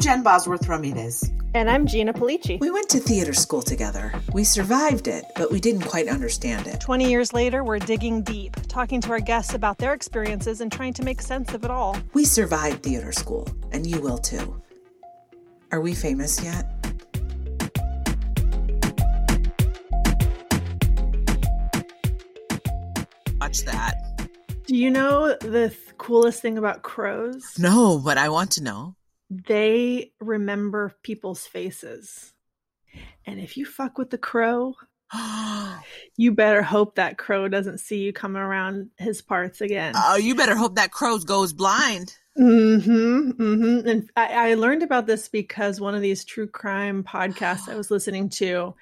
I'm Jen Bosworth Ramirez. And I'm Gina Pulice. We went to theater school together. We survived it, but we didn't quite understand it. 20 years later, we're digging deep, talking to our guests about their experiences and trying to make sense of it all. We survived theater school, and you will too. Are we famous yet? Watch that. Do you know the th- coolest thing about crows? No, but I want to know. They remember people's faces. And if you fuck with the crow, you better hope that crow doesn't see you coming around his parts again. Oh, you better hope that crow goes blind. Mm-hmm. Mm-hmm. And I, I learned about this because one of these true crime podcasts I was listening to,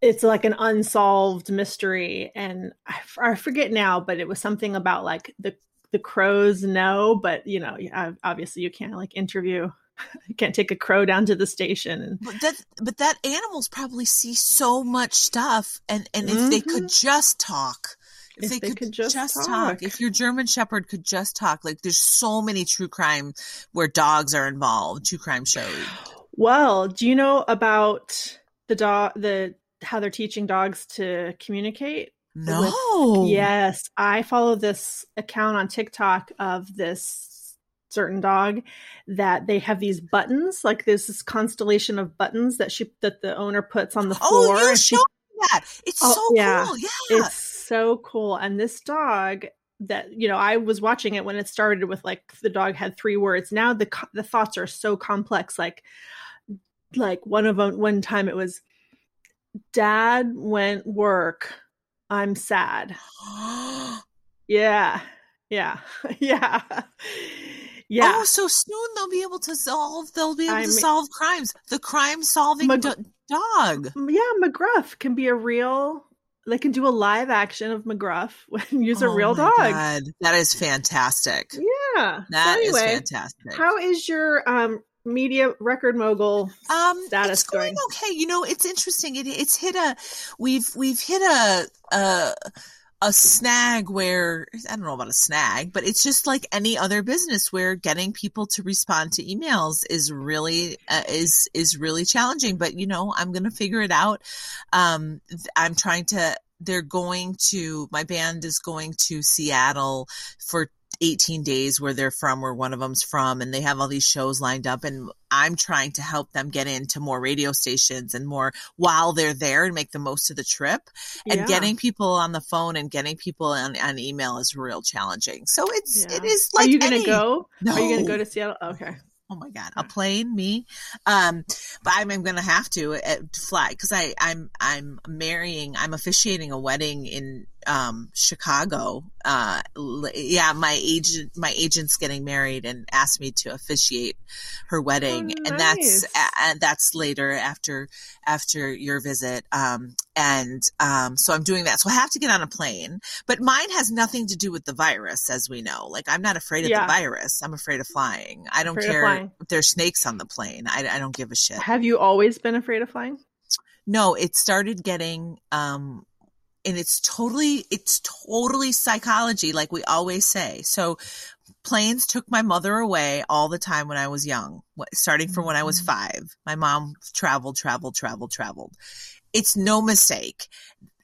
it's like an unsolved mystery, and I, I forget now, but it was something about like the the crows know, but you know, obviously you can't like interview you can't take a crow down to the station but that but that animals probably see so much stuff and and if mm-hmm. they could mm-hmm. just talk if, if they, they, could, could just, just talk. talk. if your german shepherd could just talk like there's so many true crime where dogs are involved true crime shows well do you know about the dog the how they're teaching dogs to communicate no. With, yes, I follow this account on TikTok of this certain dog that they have these buttons, like there's this constellation of buttons that she that the owner puts on the floor. Oh, you showed me that. It's oh, so yeah, cool. Yeah, it's so cool. And this dog that you know i was watching it when it started with like the dog had three words now the the thoughts are so complex like like one of them one time it was dad went work I'm sad. yeah. Yeah. yeah. Yeah. Oh, so soon they'll be able to solve. They'll be able I to mean, solve crimes. The crime-solving Mag- do- dog. Yeah, McGruff can be a real. They can do a live action of McGruff and use a oh real dog. God. That is fantastic. Yeah. That so anyway, is fantastic. How is your um media record mogul um status it's going, going, okay you know it's interesting it, it's hit a we've we've hit a a a snag where I don't know about a snag, but it's just like any other business where getting people to respond to emails is really uh, is is really challenging. But you know, I'm going to figure it out. Um, I'm trying to. They're going to. My band is going to Seattle for 18 days where they're from, where one of them's from, and they have all these shows lined up. And I'm trying to help them get into more radio stations and more while they're there and make the most of the trip. And yeah. getting people on the phone and getting people on, on email is real challenging. So it's, yeah. it is like, are you going to go? No. Are you going to go to Seattle? Okay oh my god, a plane, me. Um, but I'm, I'm going to have to uh, fly because I I'm I'm marrying. I'm officiating a wedding in um, Chicago. Uh, yeah, my agent my agent's getting married and asked me to officiate her wedding, oh, nice. and that's and that's later after after your visit. Um, and um, so I'm doing that. So I have to get on a plane, but mine has nothing to do with the virus, as we know. Like I'm not afraid of yeah. the virus. I'm afraid of flying. I don't afraid care if there's snakes on the plane. I, I don't give a shit. Have you always been afraid of flying? No, it started getting um, and it's totally it's totally psychology like we always say. So planes took my mother away all the time when i was young starting from when i was mm-hmm. 5 my mom traveled traveled traveled traveled. It's no mistake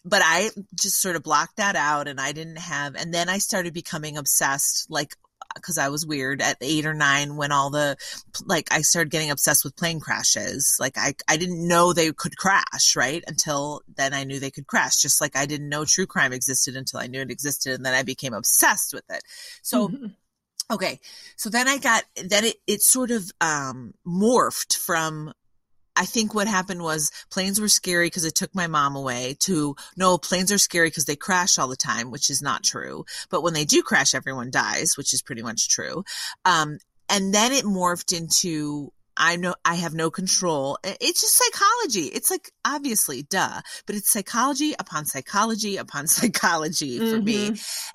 but i just sort of blocked that out and i didn't have and then i started becoming obsessed like because I was weird at eight or nine when all the like I started getting obsessed with plane crashes. Like I I didn't know they could crash, right? Until then I knew they could crash. Just like I didn't know true crime existed until I knew it existed and then I became obsessed with it. So mm-hmm. Okay. So then I got, then it, it sort of, um, morphed from I think what happened was planes were scary because it took my mom away to no, planes are scary because they crash all the time, which is not true. But when they do crash, everyone dies, which is pretty much true. Um, and then it morphed into I know I have no control. It's just psychology. It's like obviously, duh, but it's psychology upon psychology upon psychology for mm-hmm. me.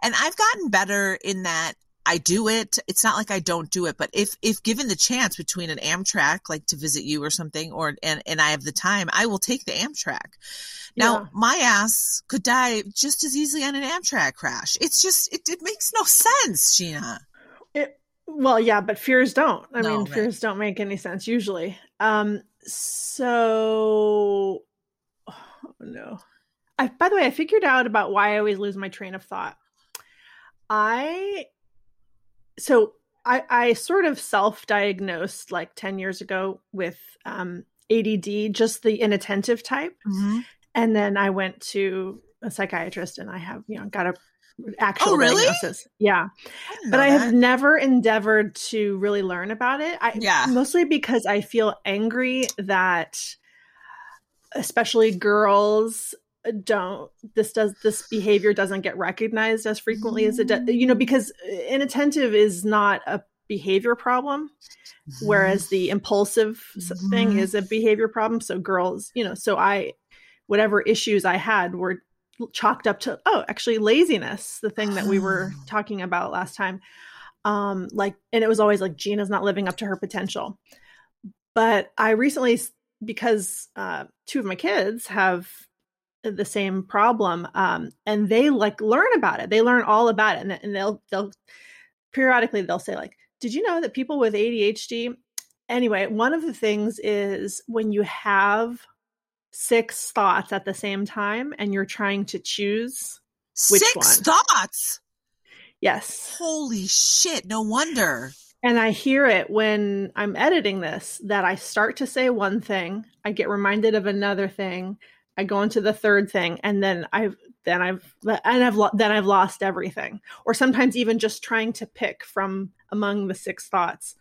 And I've gotten better in that I do it. It's not like I don't do it, but if if given the chance between an Amtrak, like to visit you or something, or and and I have the time, I will take the Amtrak. Now yeah. my ass could die just as easily on an Amtrak crash. It's just it, it makes no sense, Gina. It Well, yeah, but fears don't. I No, mean, right. fears don't make any sense usually. Um, so, oh no. I, by the way, I figured out about why I always lose my train of thought. I, so I, I sort of self-diagnosed like 10 years ago with um, ADD, just the inattentive type. Mhm. And then I went to a psychiatrist and I have, you know, got a actual Oh, really? diagnosis. Yeah I but know I have never endeavored to really learn about it. I, Yeah. mostly because I feel angry that, especially girls, don't this does this behavior doesn't get recognized as frequently as it does. You know, because inattentive is not a behavior problem, whereas the impulsive thing Mhm. is a behavior problem. So girls, you know, so I, whatever issues I had were chalked up to oh actually laziness the thing that we were talking about last time um like and it was always like gina's not living up to her potential but i recently because uh two of my kids have the same problem um and they like learn about it they learn all about it and, and they'll they'll periodically they'll say like did you know that people with adhd anyway one of the things is when you have six thoughts at the same time and you're trying to choose which Six one? thoughts. yes Holy shit! No wonder. and i hear it when i'm editing this that i start to say one thing i get reminded of another thing i go into the third thing and then i've then i've and i've lo- then i've lost everything. Or sometimes even just trying to pick from among the six thoughts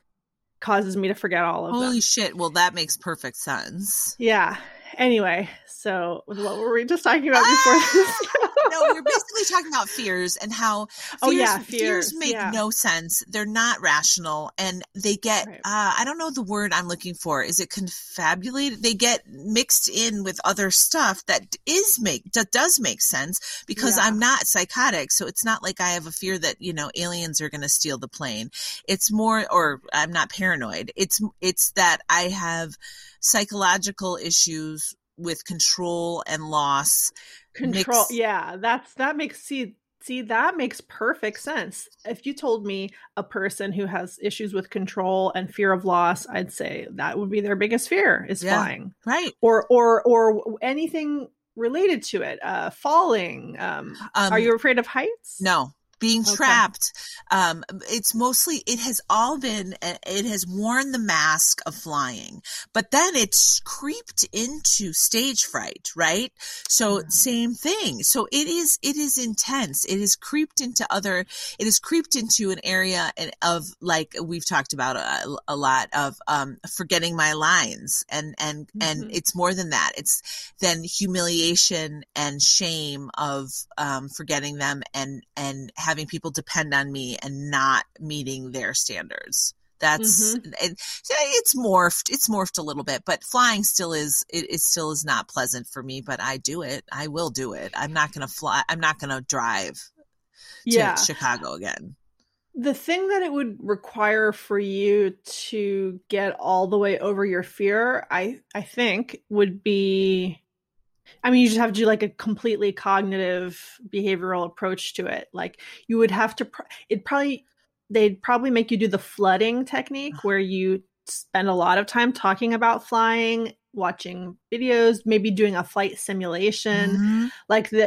causes me to forget all of Holy them. Holy shit! Well, that makes perfect sense. yeah. Anyway so what were we just talking about ah! before this no, we're basically talking about fears and how fears, Oh, yeah, fears fears, make yeah. no sense. They're not rational, and they get Right. uh, I don't know the word I'm looking for. Is it confabulated? They get mixed in with other stuff that is make that does make sense because Yeah. I'm not psychotic, so it's not like I have a fear that you know aliens are going to steal the plane. It's more, or I'm not paranoid. It's it's that I have psychological issues with control and loss control mix- yeah that's that makes see see that makes perfect sense. If you told me a person who has issues with control and fear of loss i'd say that would be their biggest fear is Yeah. flying. right. Or or or anything related to it uh falling um, um are you afraid of heights? no being Okay. trapped um it's mostly it has all been it has worn the mask of flying but then it's creeped into stage fright right so Yeah. same thing so it is it is intense it is creeped into other it is creeped into an area of like we've talked about a, a lot of um forgetting my lines and and and Mhm. it's more than that it's then humiliation and shame of um, forgetting them and and having people depend on me and not meeting their standards. That's Mm-hmm. it, it's morphed. It's morphed a little bit, but flying still is it, it still is not pleasant for me. But I do it. I will do it. I'm not gonna fly. I'm not gonna drive to yeah Chicago again. the thing that it would require for you to get all the way over your fear i i think would be i mean you just have to do like a completely cognitive behavioral approach to it. Like you would have to pr- it probably they'd probably make you do the flooding technique where you spend a lot of time talking about flying watching videos maybe doing a flight simulation. Mhm. like the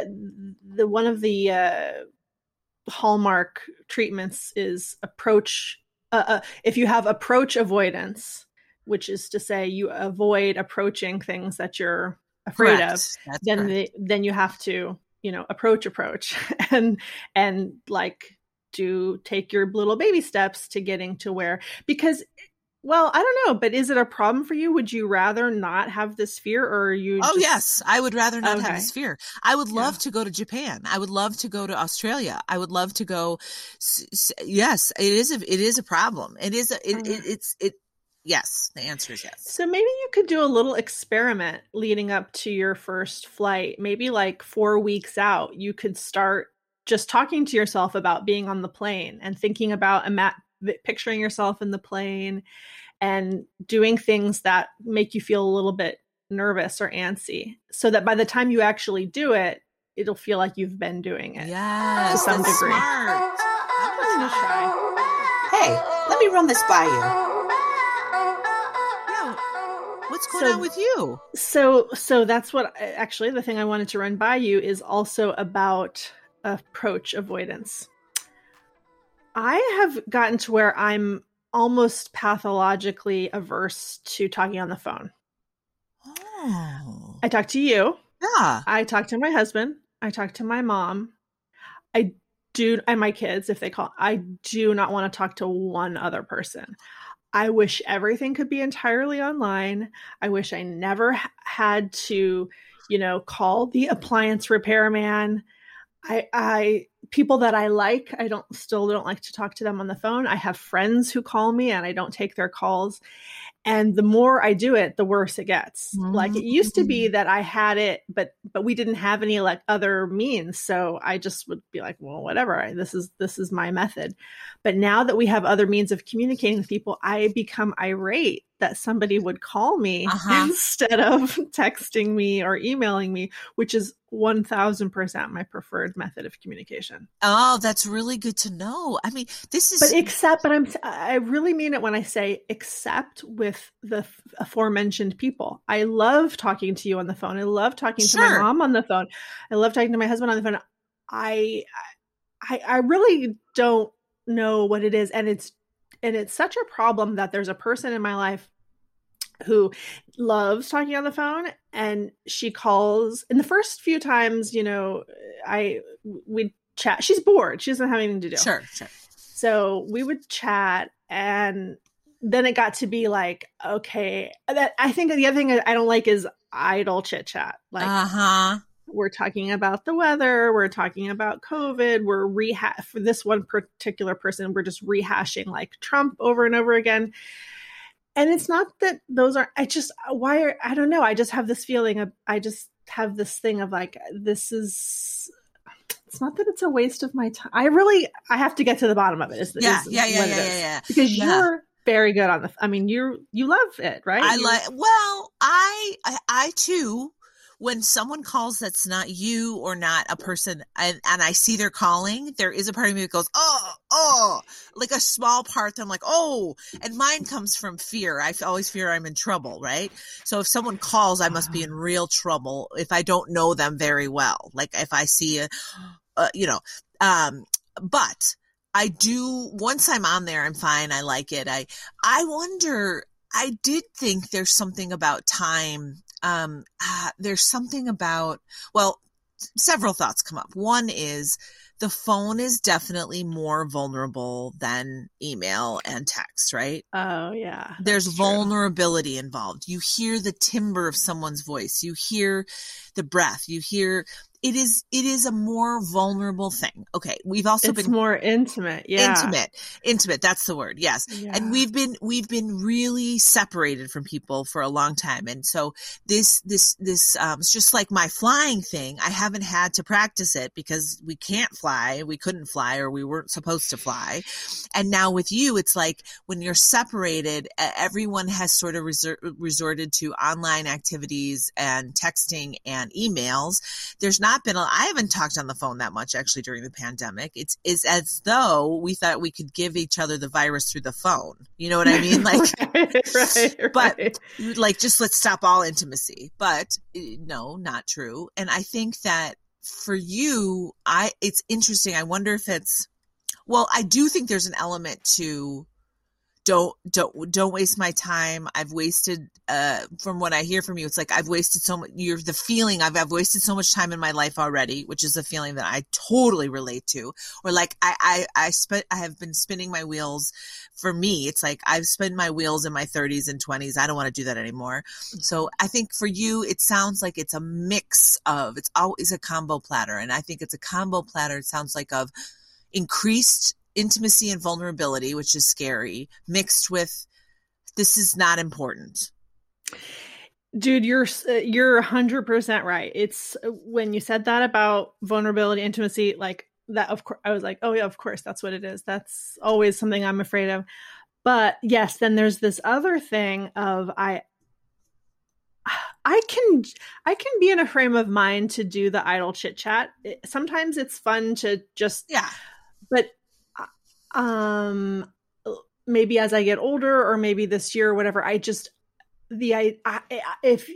the one of the uh hallmark treatments is approach uh, uh, if you have approach avoidance which is to say you avoid approaching things that you're afraid of That's then the, then you have to you know approach approach and and like do take your little baby steps to getting to where because well i don't know but is it a problem for you would you rather not have this fear or are you Oh just- yes, I would rather not have this fear. I would love Yeah. to go to Japan. I would love to go to Australia. I would love to go. Yes, it is a it is a problem. It is a it, Okay. it mm-hmm. it's it. Yes, the answer is yes. So maybe you could do a little experiment leading up to your first flight. Maybe like four weeks out, you could start just talking to yourself about being on the plane and thinking about a ima- picturing yourself in the plane and doing things that make you feel a little bit nervous or antsy so that by the time you actually do it, it'll feel like you've been doing it. Yes, some degree. smart. I'm gonna try. Hey, let me run this by you. What's going So- on with you? So, so that's what I, actually the thing I wanted to run by you is also about approach avoidance. I have gotten to where I'm almost pathologically averse to talking on the phone. Oh. I talk to you, Yeah. I talk to my husband, I talk to my mom. I do and my kids if they call. I do not want to talk to one other person. I wish everything could be entirely online. I wish I never had to, you know, call the appliance repairman. I I people that I like, I don't still don't like to talk to them on the phone. I have friends who call me and I don't take their calls. And the more I do it, the worse it gets. Like it used to be mm. that I had it, but but we didn't have any like other means. So I just would be like, well, whatever. I, this is this is my method. But now that we have other means of communicating with people, I become irate that somebody would call me Uh-huh. instead of texting me or emailing me, which is 1000% my preferred method of communication. Oh, that's really good to know. I mean, this is But except, but I'm, I really mean it when I say except with the aforementioned people. I love talking to you on the phone. I love talking to my mom on the phone. I love talking to my husband on the phone. I, I, I really don't know what it is. And it's, and it's such a problem that there's a person in my life who loves talking on the phone and she calls in the first few times you know i we chat she's bored she doesn't have anything to do sure, sure. so we would chat and then it got to be like okay that i think the other thing i don't like is idle chit chat like uh huh. We're talking about the weather we're talking about covid we're rehash for this one particular person we're just rehashing like trump over and over again and it's not that those are i just why are i don't know i just have this feeling of i just have this thing of like this is it's not that it's a waste of my time i really i have to get to the bottom of it is, Yeah, is yeah, yeah, yeah, yeah, yeah. because Yeah. you're very good on the i mean you you love it right I like. Well, I, I too. When someone calls that's not you or not a person, and, and I see they're calling, there is a part of me that goes, oh, oh, like a small part. That I'm like, oh, and mine comes from fear. I always fear I'm in trouble, right? So if someone calls, I must be in real trouble if I don't know them very well. Like if I see a, uh, you know, um, but I do once I'm on there, I'm fine. I like it. I I wonder. I did think there's something about time. Um, ah, there's something about well, several thoughts come up. One is the phone is definitely more vulnerable than email and text, right? oh yeah there's true. vulnerability involved. You hear the timbre of someone's voice. You hear the breath. You hear it is it is a more vulnerable thing. Okay, we've also it's been more intimate yeah intimate. Intimate, that's the word. Yes. Yeah. And we've been we've been really separated from people for a long time. And so this this this um it's just like my flying thing. I haven't had to practice it because we can't fly. We couldn't fly or we weren't supposed to fly. And now with you, it's like when you're separated, everyone has sort of resor- resorted to online activities and texting and emails. There's not been a, I haven't talked on the phone that much actually during the pandemic. It's, it's as though we thought we could give each other the virus through the phone. You know what I mean? Like, right, right, but right. like just let's stop all intimacy but eh, no not true and i think that for you i it's interesting i wonder if it's well i do think there's an element to don't don't don't waste my time. I've wasted uh from what i hear from you it's like i've wasted so much you're the feeling i've i've wasted so much time in my life already which is a feeling that i totally relate to. Or like i i i spent i have been spinning my wheels. For me it's like i've spent my wheels in my 30s and 20s i don't want to do that anymore. So i think for you it sounds like it's a mix of it's always a combo platter. And i think it's a combo platter it sounds like of increased intimacy and vulnerability which is scary mixed with this is not important. Dude you're you're 100% right. It's uh, when you said that about vulnerability intimacy like that of course i was like oh yeah of course that's what it is. That's always something i'm afraid of. But yes then there's this other thing of i i can i can be in a frame of mind to do the idle chit chat. Sometimes it's fun to just yeah. But um maybe as I get older or maybe this year or whatever, I just the I, I if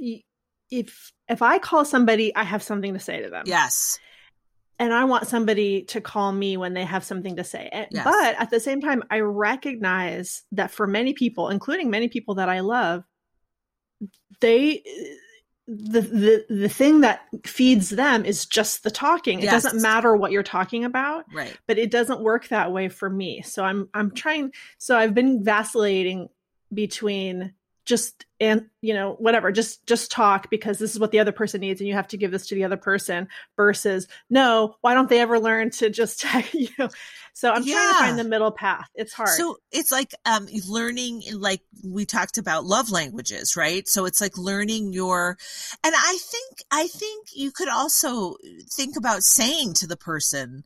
if if I call somebody, I have something to say to them. Yes. And I want somebody to call me when they have something to say. Yes. But at the same time, I recognize that for many people, including many people that I love, they the the the thing that feeds them is just the talking. It yes. doesn't matter what you're talking about. Right. But it doesn't work that way for me. So I'm I'm trying so I've been vacillating between just and you know whatever just just talk because this is what the other person needs and you have to give this to the other person versus no why don't they ever learn to just you? Know so i'm yeah. trying to find the middle path. It's hard. So it's like um learning like we talked about love languages right? So it's like learning your and i think i think you could also think about saying to the person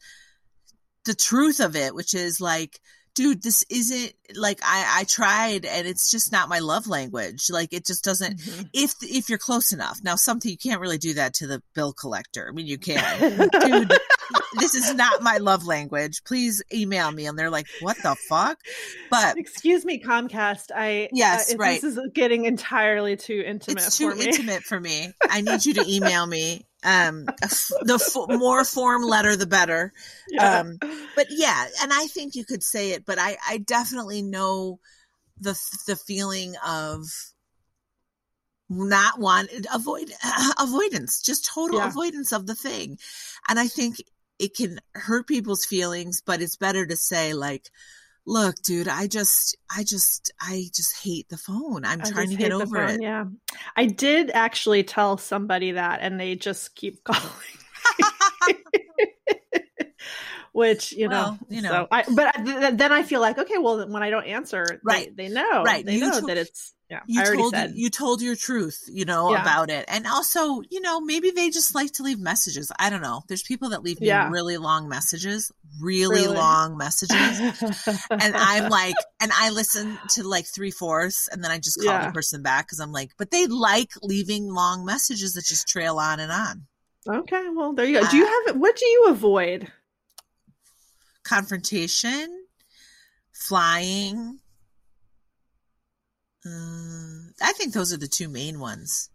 the truth of it which is like dude, this isn't like I, I tried and it's just not my love language. Like it just doesn't, mm-hmm. if, if you're close enough. Now, something you can't really do that to the bill collector. I mean, you can, dude, this is not my love language. Please email me. And they're like, what the fuck? But excuse me, Comcast. I, yes, uh, right. This is getting entirely too intimate. It's too intimate for me. I need you to email me um the f- more form letter the better yeah. um but yeah and i think you could say it but i i definitely know the the feeling of not want avoid uh, avoidance just total yeah. avoidance of the thing and i think it can hurt people's feelings but it's better to say like look, dude, I just, I just, I just hate the phone. I'm I trying to get over phone, it. Yeah. I did actually tell somebody that and they just keep calling. Which, you well, know, you know, so I, but th- then I feel like, okay, well, when I don't answer, right. they, they know, right. They you know that it's, yeah, you I already told, said. You told your truth, you know, yeah. about it. And also, you know, maybe they just like to leave messages. I don't know. There's people that leave me yeah. really long messages, really, really? long messages. and I'm like, and I listen to like three fourths and then I just call yeah. the person back because I'm like, but they like leaving long messages that just trail on and on. Okay. Well, there you go. Do you uh, have, what do you avoid? Confrontation, flying, uh, I think those are the two main ones.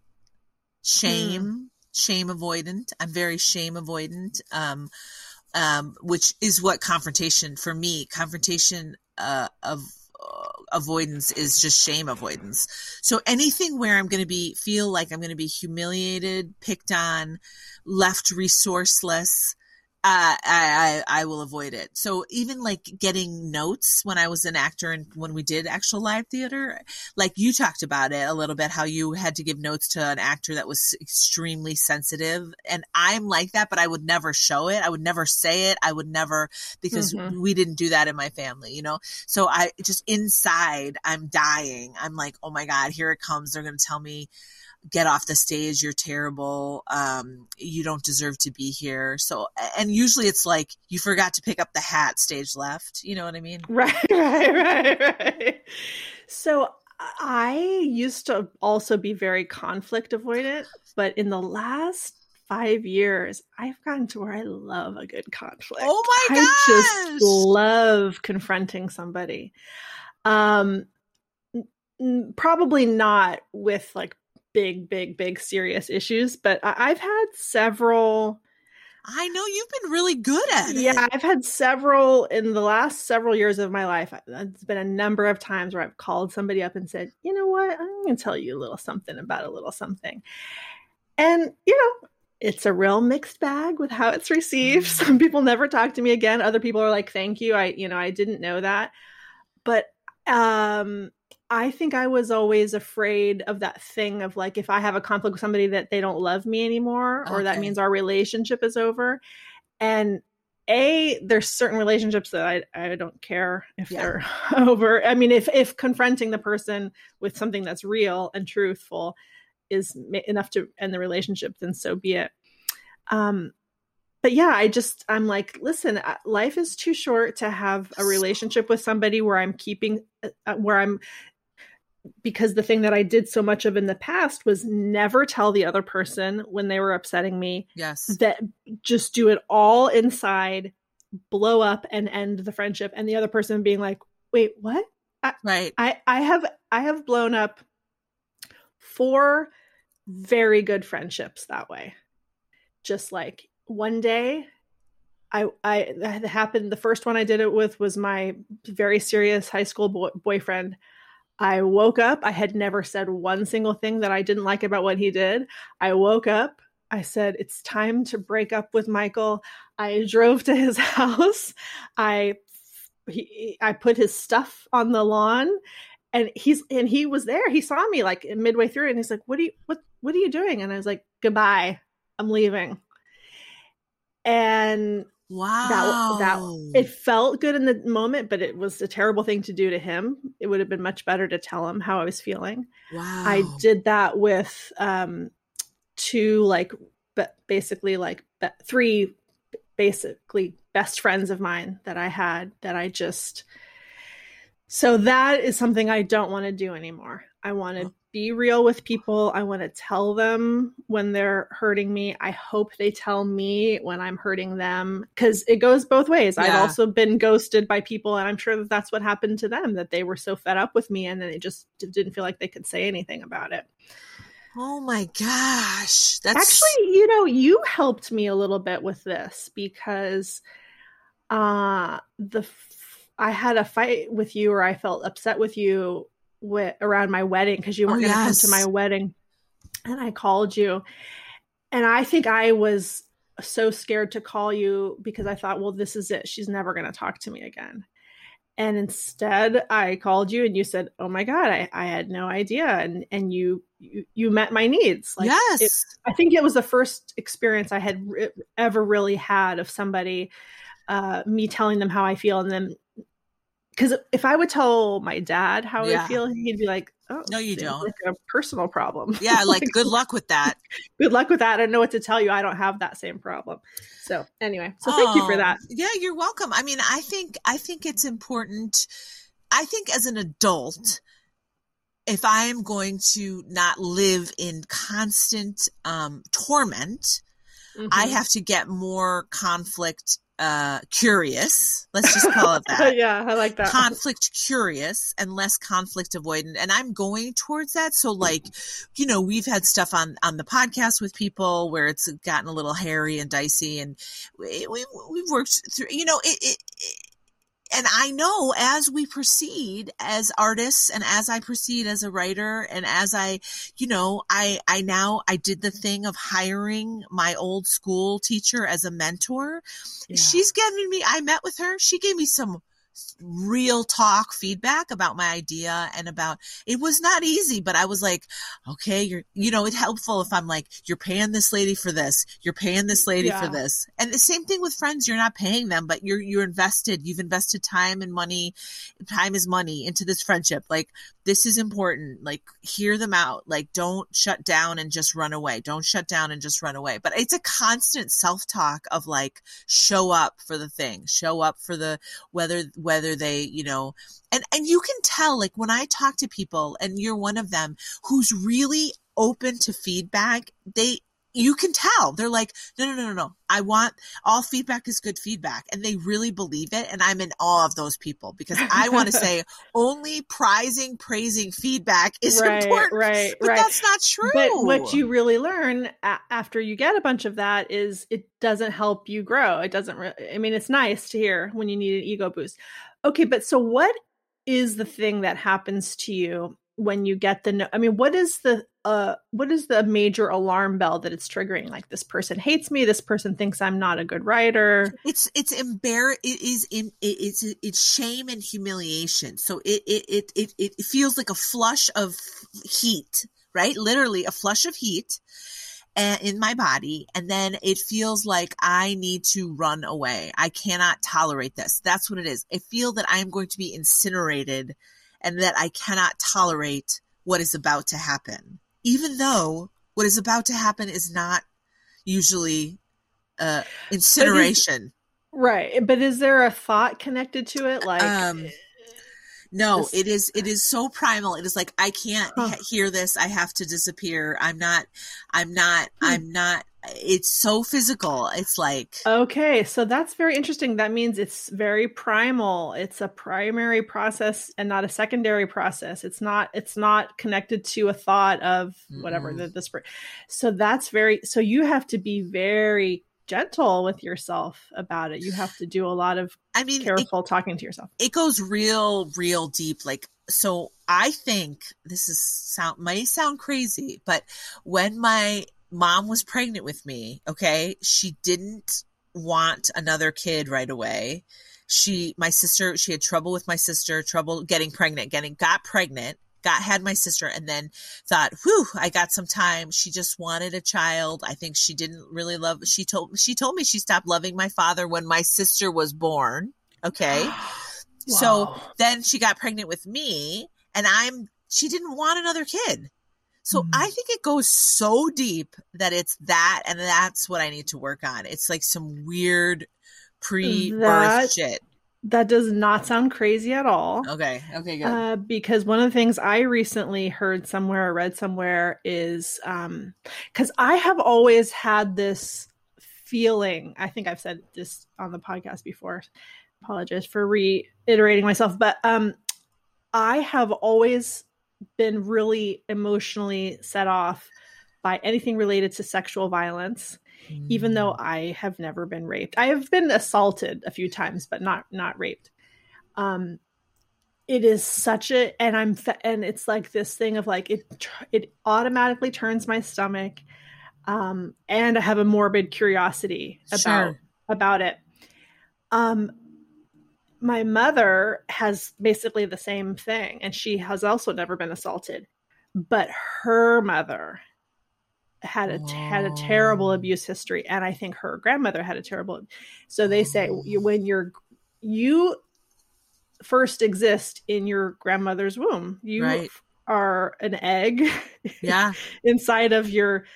Shame, mm. shame avoidant. I'm very shame avoidant. Um, um, which is what confrontation for me, confrontation, uh, of, uh, avoidance is just shame avoidance. So anything where I'm going to be, feel like I'm going to be humiliated, picked on, left resourceless, uh, I, I, I will avoid it. So even like getting notes when I was an actor and when we did actual live theater, like you talked about it a little bit, how you had to give notes to an actor that was extremely sensitive. And I'm like that, but I would never show it. I would never say it. I would never, because mm-hmm. we didn't do that in my family, you know? So I just inside, I'm dying. I'm like, oh my God, here it comes. They're going to tell me, get off the stage you're terrible um, you don't deserve to be here so and usually it's like you forgot to pick up the hat stage left you know what i mean right right right right so i used to also be very conflict avoidant but in the last five years, I've gotten to where I love a good conflict. Oh my god! I just love confronting somebody. Um, probably not with like big, big, big serious issues, but I- have had several. I know you've been really good at it. Yeah, I've had several in the last several years of my life. It's been a number of times where I've called somebody up and said, you know what, I'm going to tell you a little something about a little something. And, you know, it's a real mixed bag with how it's received. Mm. Some people never talk to me again. Other people are like, thank you. I, you know, I didn't know that. But um I think I was always afraid of that thing of like if I have a conflict with somebody that they don't love me anymore or that means our relationship is over. And a there's certain relationships that I I don't care if yeah. they're over. I mean if if confronting the person with something that's real and truthful is enough to end the relationship then so be it. Um but yeah, I just I'm like, listen, uh, life is too short to have a relationship with somebody where I'm keeping uh, uh, where I'm because the thing that I did so much of in the past was never tell the other person when they were upsetting me. Yes. That just do it all inside, blow up and end the friendship and the other person being like, "Wait, what? I, right. I I have I have blown up four very good friendships that way. Just like one day I I that happened the first one I did it with was my very serious high school boy, boyfriend. I woke up, I had never said one single thing that I didn't like about what he did. I woke up, I said it's time to break up with Michael. I drove to his house. I he, I put his stuff on the lawn and he's and he was there. He saw me like midway through and he's like, "What are you what what are you doing?" And I was like, "Goodbye. I'm leaving." And wow. that that it felt good in the moment, but it was a terrible thing to do to him. It would have been much better to tell him how I was feeling. wow. I did that with um two like but basically like three basically best friends of mine that I had that I just so that is something I don't want to do anymore. I want to be real with people. I want to tell them when they're hurting me. I hope they tell me when I'm hurting them because it goes both ways. I've also been ghosted by people, and I'm sure that that's what happened to them that they were so fed up with me and then they just didn't feel like they could say anything about it. Oh my gosh. That's Actually, you know, you helped me a little bit with this because uh the f- I had a fight with you or I felt upset with you with around my wedding because you Oh, weren't going to come to my wedding and I called you and I think I was so scared to call you because I thought, well, this is it. She's never going to talk to me again. And instead, I called you and you said, "Oh my god, I, I had no idea," and and you you, you met my needs. Like yes. it- I think it was the first experience I had re- ever really had of somebody, uh, me telling them how I feel, and then because if I would tell my dad how Yeah. I feel, he'd be like, "Oh, No, you don't. Like a personal problem." yeah, like good luck with that. good luck with that. I don't know what to tell you. I don't have that same problem. So anyway, so thank you for Oh, that. Yeah, you're welcome. I mean, I think I think it's important. I think as an adult, if I am going to not live in constant um, torment, I Mhm. have to get more conflict uh, curious. Let's just call it that. yeah, I like that. conflict curious and less conflict avoidant and i'm going towards that so like you know we've had stuff on on the podcast with people where it's gotten a little hairy and dicey and we, we we've worked through you know it, it, it and I know as we proceed as artists and as I proceed as a writer and as I, you know, I, I now, I did the thing of hiring my old school teacher as a mentor Yeah. she's giving me i met with her she gave me some real talk feedback about my idea and about it was not easy but i was like okay you're you know it's helpful if i'm like you're paying this lady for this you're paying this lady for this. And the same thing with friends you're not paying them but you're you're invested. You've invested time and money time is money into this friendship. Like this is important like hear them out like don't shut down and just run away. Don't shut down and just run away. But it's a constant self-talk of like show up for the thing show up for the whether whether they you know and and you can tell like when i talk to people and you're one of them who's really open to feedback they you can tell they're like no no no no no i want all feedback is good feedback and they really believe it and i'm in awe of those people because i want to say only prizing praising feedback is right, important right, but right. that's not true But what you really learn a- after you get a bunch of that is it doesn't help you grow. It doesn't. Re- I mean, it's nice to hear when you need an ego boost. Okay, but so what is the thing that happens to you when you get the? No- I mean, what is the uh what is the major alarm bell that it's triggering? Like this person hates me. This person thinks I'm not a good writer. it's it's embar it is in it, it's it's shame and humiliation so it it, it it it feels like a flush of heat right literally a flush of heat in my body and then it feels like i need to run away i cannot tolerate this that's what it is i feel that i am going to be incinerated and that i cannot tolerate what is about to happen even though what is about to happen is not usually uh incineration Right. But is there a thought connected to it? Like Um, no This- it is it is so primal it is like i can't Huh. hear this i have to disappear i'm not i'm not Hmm. i'm not it's so physical. It's like Okay, so that's very interesting. That means it's very primal. It's a primary process and not a secondary process. It's not it's not connected to a thought of whatever Mm-mm. the spring. So that's very so you have to be very gentle with yourself about it. You have to do a lot of I mean, it, careful talking to yourself. it goes real, real deep. Like, so I think this is sound may sound crazy, but when my mom was pregnant with me, okay, she didn't want another kid right away. She, my sister, she had trouble with my sister, trouble getting pregnant, getting, got pregnant, got, had my sister, and then thought, whew, I got some time. She just wanted a child. I think she didn't really love, she told, she told me she stopped loving my father when my sister was born. Okay. So then she got pregnant with me and I'm she didn't want another kid. So Mhm. I think it goes so deep that it's that and that's what I need to work on. It's like some weird pre-birth shit. that does not sound crazy at all. Okay. Okay, good. Uh, because one of the things I recently heard somewhere or read somewhere is because I have always had this feeling. I think I've said this on the podcast before. Apologize for reiterating myself, but um, I have always been really emotionally set off by anything related to sexual violence even though Mm. I have never been raped. I have been assaulted a few times, but not not raped. Um, it is such a, and I'm, and it's like this thing of like it, it automatically turns my stomach, um, and I have a morbid curiosity about Sure. about it. Um, my mother has basically the same thing, and she has also never been assaulted, but her mother had a had a terrible Oh. abuse history and i think her grandmother had a terrible so they say Oh. when you're you first exist in your grandmother's womb you Right. are an egg Yeah. inside of your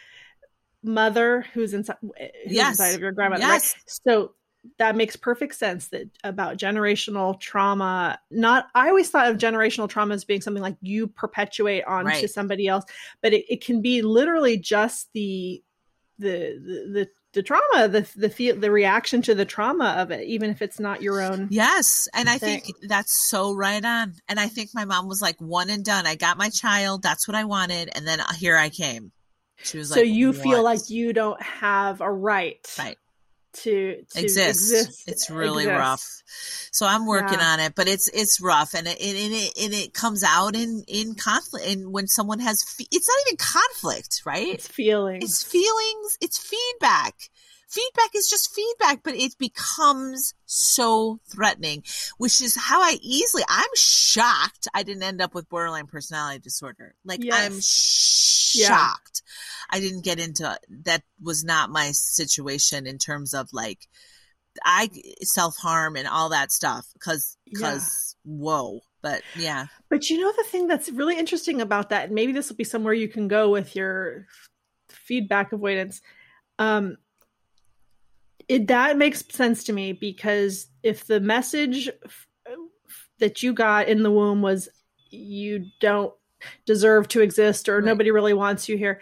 mother who's inside who's Yes. inside of your grandmother Yes. right so that makes perfect sense that about generational trauma not i always thought of generational trauma as being something like you perpetuate onto Right. somebody else but it, it can be literally just the the the the, the trauma the the feel the reaction to the trauma of it even if it's not your own Yes. And I think that's so right on. And I think my mom was like one and done. I got my child. That's what I wanted. And then uh, here I came. She was so like, you feel like you don't have a right Right. To, to exists. exist It's really exist. rough. So I'm working Yeah. on it, but it's it's rough, and it and it and it comes out in in conflict. And when someone has, fe- it's not even conflict, right? it's feelings It's feelings. It's feedback. Feedback is just feedback, but it becomes so threatening, which is how I easily. I'm shocked I didn't end up with borderline personality disorder. Like I'm Yes. Yeah. shocked. I didn't get into that. Was not my situation in terms of like I self harm and all that stuff because because whoa. But yeah, But you know the thing that's really interesting about that, and maybe this will be somewhere you can go with your feedback avoidance. Um, it that makes sense to me because if the message f- that you got in the womb was you don't deserve to exist or Right. nobody really wants you here,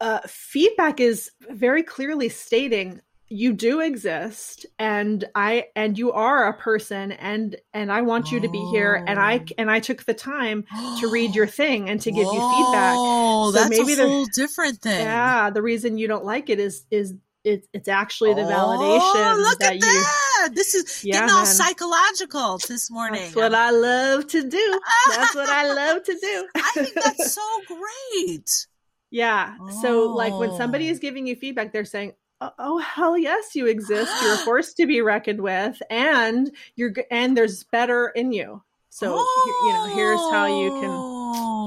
uh, feedback is very clearly stating you do exist and i and you are a person and and i want you to be here and i Oh. and i took the time to read your thing and to give you feedback Oh, So that's maybe a whole different thing. yeah the reason you don't like it is is it, it's actually the validation. Oh, look that at you that. This is Yeah, getting all man. psychological this morning. that's what i love to do that's what i love to do I think that's so great. yeah so like when somebody Oh. is giving you feedback they're saying oh, oh hell yes you exist you're a force to be reckoned with and you're and there's better in you so he- you know here's how you can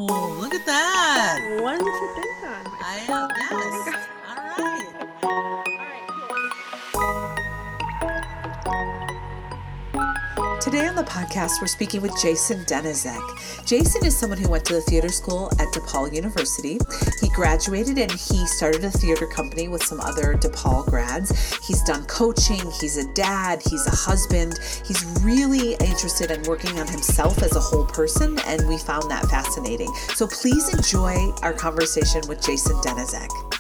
Oh, look at that. one Today on the podcast, we're speaking with Jason Denizek. Jason is someone who went to the theater school at DePaul University. He graduated and he started a theater company with some other DePaul grads. He's done coaching, he's a dad, he's a husband. He's really interested in working on himself as a whole person, and we found that fascinating. So please enjoy our conversation with Jason Denizek.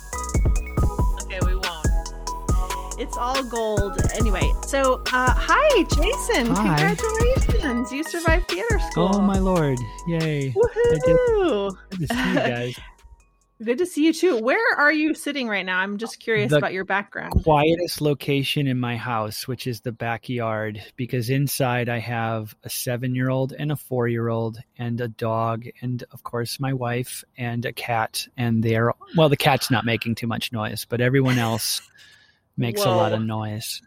It's all gold. Anyway, so uh, hi, Jason. Hi. Congratulations. You survived theater school. Oh my lord! Yay! Woohoo! Good to see you guys. Good to see you too. Where are you sitting right now? I'm just curious The about your background. Quietest location in my house, which is the backyard, because inside I have a seven-year-old and a four-year-old and a dog, and of course my wife and a cat. And they're well, the cat's not making too much noise, but everyone else makes a lot of noise.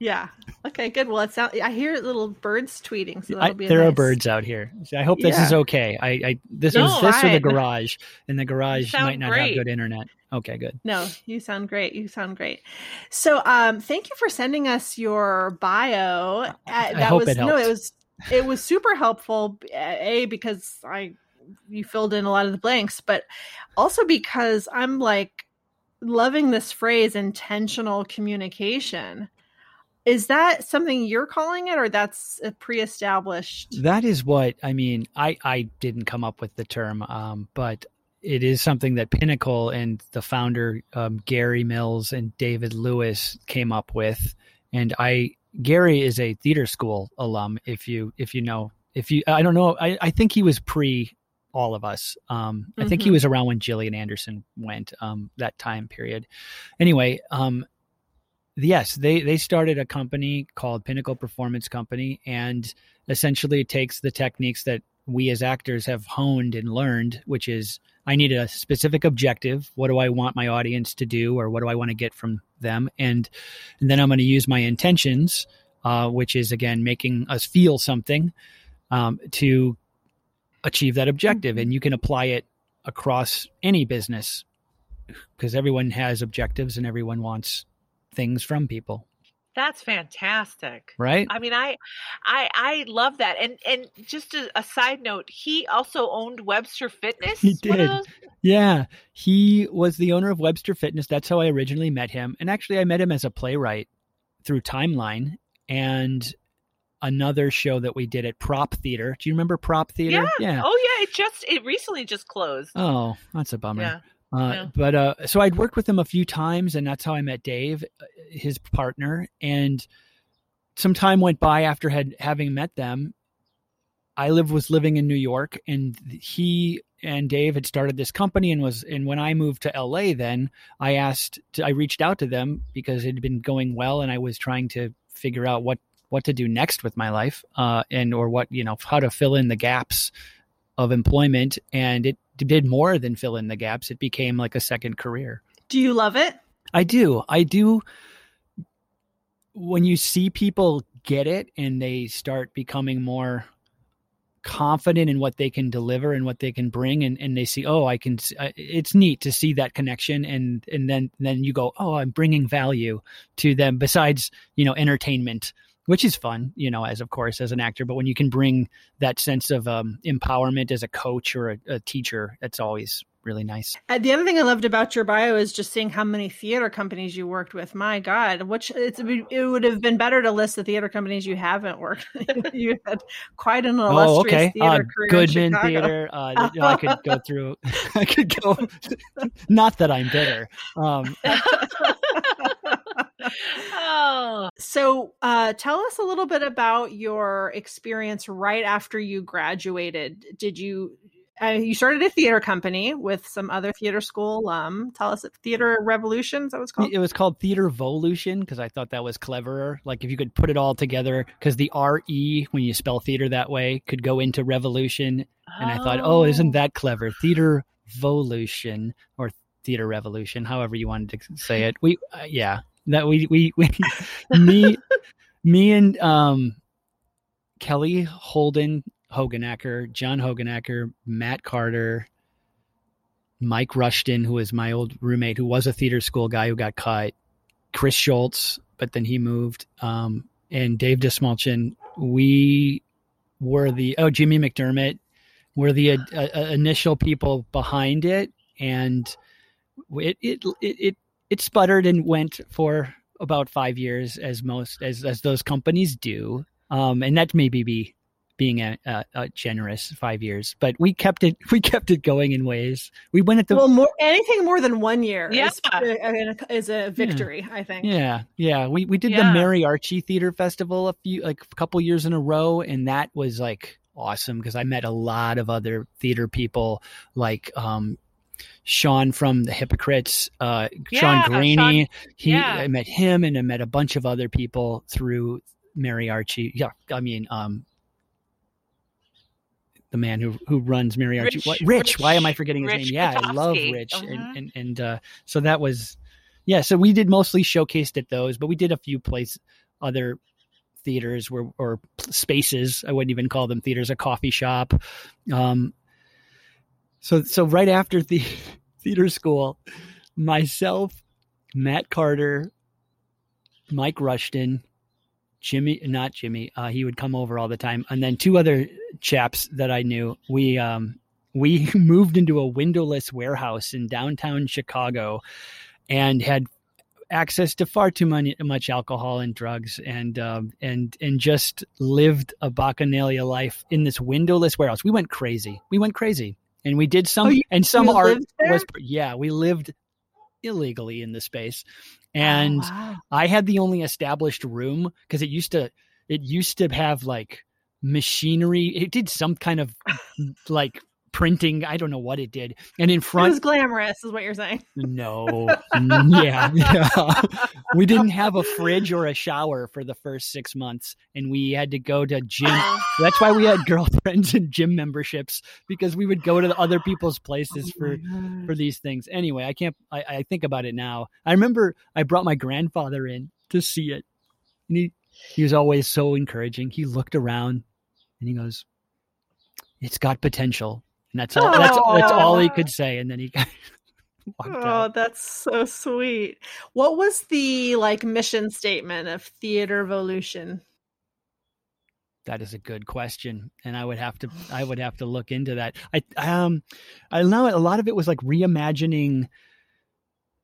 Yeah. Okay, good. Well, it sounds I hear little birds tweeting, so I, that'll be a there are birds out here. I hope this is okay. I, I this No, is this or the garage, and the garage might not great. have good internet. Okay, good. No, you sound great. You sound great. So, um, thank you for sending us your bio. Uh, I that hope was it no, it was it was super helpful. A because I you filled in a lot of the blanks, but also because I'm like loving this phrase intentional communication. Is that something you're calling it, or that's a pre-established? That is what I mean. I I didn't come up with the term, um, but it is something that Pinnacle and the founder um, Gary Mills and David Lewis came up with. And I Gary is a theater school alum. If you if you know if you I don't know I I think he was pre all of us. Um, I think he Mhm. was around when Gillian Anderson went um, that time period. Anyway, um, yes, they they started a company called Pinnacle Performance Company, and essentially it takes the techniques that we as actors have honed and learned, which is I need a specific objective. What do I want my audience to do, or what do I want to get from them? And, and then I'm going to use my intentions, uh, which is again making us feel something um, to achieve that objective. And mm-hmm. you can apply it across any business because everyone has objectives and everyone wants things from people, That's fantastic. right? I mean, I, I, I love that. And and just a, a side note, he also owned Webster Fitness. He did. Yeah, he was the owner of Webster Fitness. That's how I originally met him. And actually, I met him as a playwright through Timeline and another show that we did at Prop Theater. Do you remember Prop Theater? Yeah. Oh yeah, it just it recently just closed. Oh, that's a bummer. yeah. Uh, Yeah. But uh, so I'd worked with him a few times, and that's how I met Dave, uh, his partner. And some time went by after had having met them. I live was living in New York, and he and Dave had started this company, and was and when I moved to LA, then I asked, to, I reached out to them because it had been going well, and I was trying to figure out what what to do next with my life, uh, and or what you know how to fill in the gaps of employment, and it did more than fill in the gaps. It became like a second career. Do you love it? I do. I do. When you see people get it and they start becoming more confident in what they can deliver and what they can bring and, and they see oh i can uh, it's neat to see that connection and and then then you go oh i'm bringing value to them besides you know entertainment which is fun you know as of course as an actor but when you can bring that sense of um, empowerment as a coach or a, a teacher that's always really nice Uh, the other thing I loved about your bio is just seeing how many theater companies you worked with. My God, which it's, it would have been better to list the theater companies you haven't worked. you had quite an illustrious Oh, okay. theater Uh, career. Goodman. Theater. Uh, I could go through. I could go. Not that I'm bitter. Um, oh, So, uh, tell us a little bit about your experience right after you graduated. Did you? Uh, you started a theater company with some other theater school alum. Tell us, Theater Revolution. Is that what it's called? it was called Theater Volution because I thought that was cleverer. Like if you could put it all together, because the R E when you spell theater that way could go into revolution, and I thought, oh, isn't that clever? Theater Volution or Theater Revolution, however you wanted to say it. We, uh, yeah, that we we we me me and um Kelly Holden Hogenacker, John Hogenacker, Matt Carter, Mike Rushton, who was my old roommate, who was a theater school guy who got cut, Chris Schultz, but then he moved, um, and Dave DeSmulchin. We were the oh Jimmy McDermott were the uh, uh, initial people behind it, and it it it it, it sputtered and went for about five years, as most as as those companies do, um, and that maybe be being a, a, a generous five years, but we kept it we kept it going in ways. We went at the well, more anything more than one year Yeah. is, uh, is a victory. I think. Yeah, yeah. We we did the Mary-Arrchie Theater Festival a few like a couple years in a row, and that was like awesome because I met a lot of other theater people, like um, Sean from the Hypocrites, uh, Yeah, Sean Graney. Sean- he yeah. I met him, and I met a bunch of other people through Mary-Arrchie. Yeah, I mean, um, the man who who runs Mary-Arrchie. Rich- What, Rich, Why am I forgetting his Rich name? Yeah, I love Rich, and Mhm. and and uh, so that was yeah. So we did mostly showcased at those, but we did a few place other theaters where or spaces. I wouldn't even call them theaters. A coffee shop. Um, so so right after the theater school, myself, Matt Carter, Mike Rushton, Jimmy, not Jimmy. Uh, he would come over all the time, and then two other chaps that I knew. We um, we moved into a windowless warehouse in downtown Chicago, and had access to far too many, much alcohol and drugs, and um, and and just lived a bacchanalia life in this windowless warehouse. We went crazy. We went crazy, and we did some, Oh, and some art was yeah. We lived illegally in the space, and. Oh, wow. I had the only established room because it used to it used to have like machinery. It did some kind of like printing. I don't know what it did. And in front, it was glamorous, is what you're saying. no, mm, yeah, yeah. we didn't have a fridge or a shower for the first six months, and we had to go to gym. Uh-huh. That's why we had girlfriends and gym memberships because we would go to the other people's places oh for for these things. Anyway, I can't. I, I think about it now. I remember I brought my grandfather in to see it, and he he was always so encouraging. He looked around and he goes, "It's got potential," and that's all. That's that's all he could say. And then he walked Oh, out. that's so sweet. What was the like mission statement of Theater Evolution? That is a good question, and I would have to I would have to look into that. I um I know a lot of it was like reimagining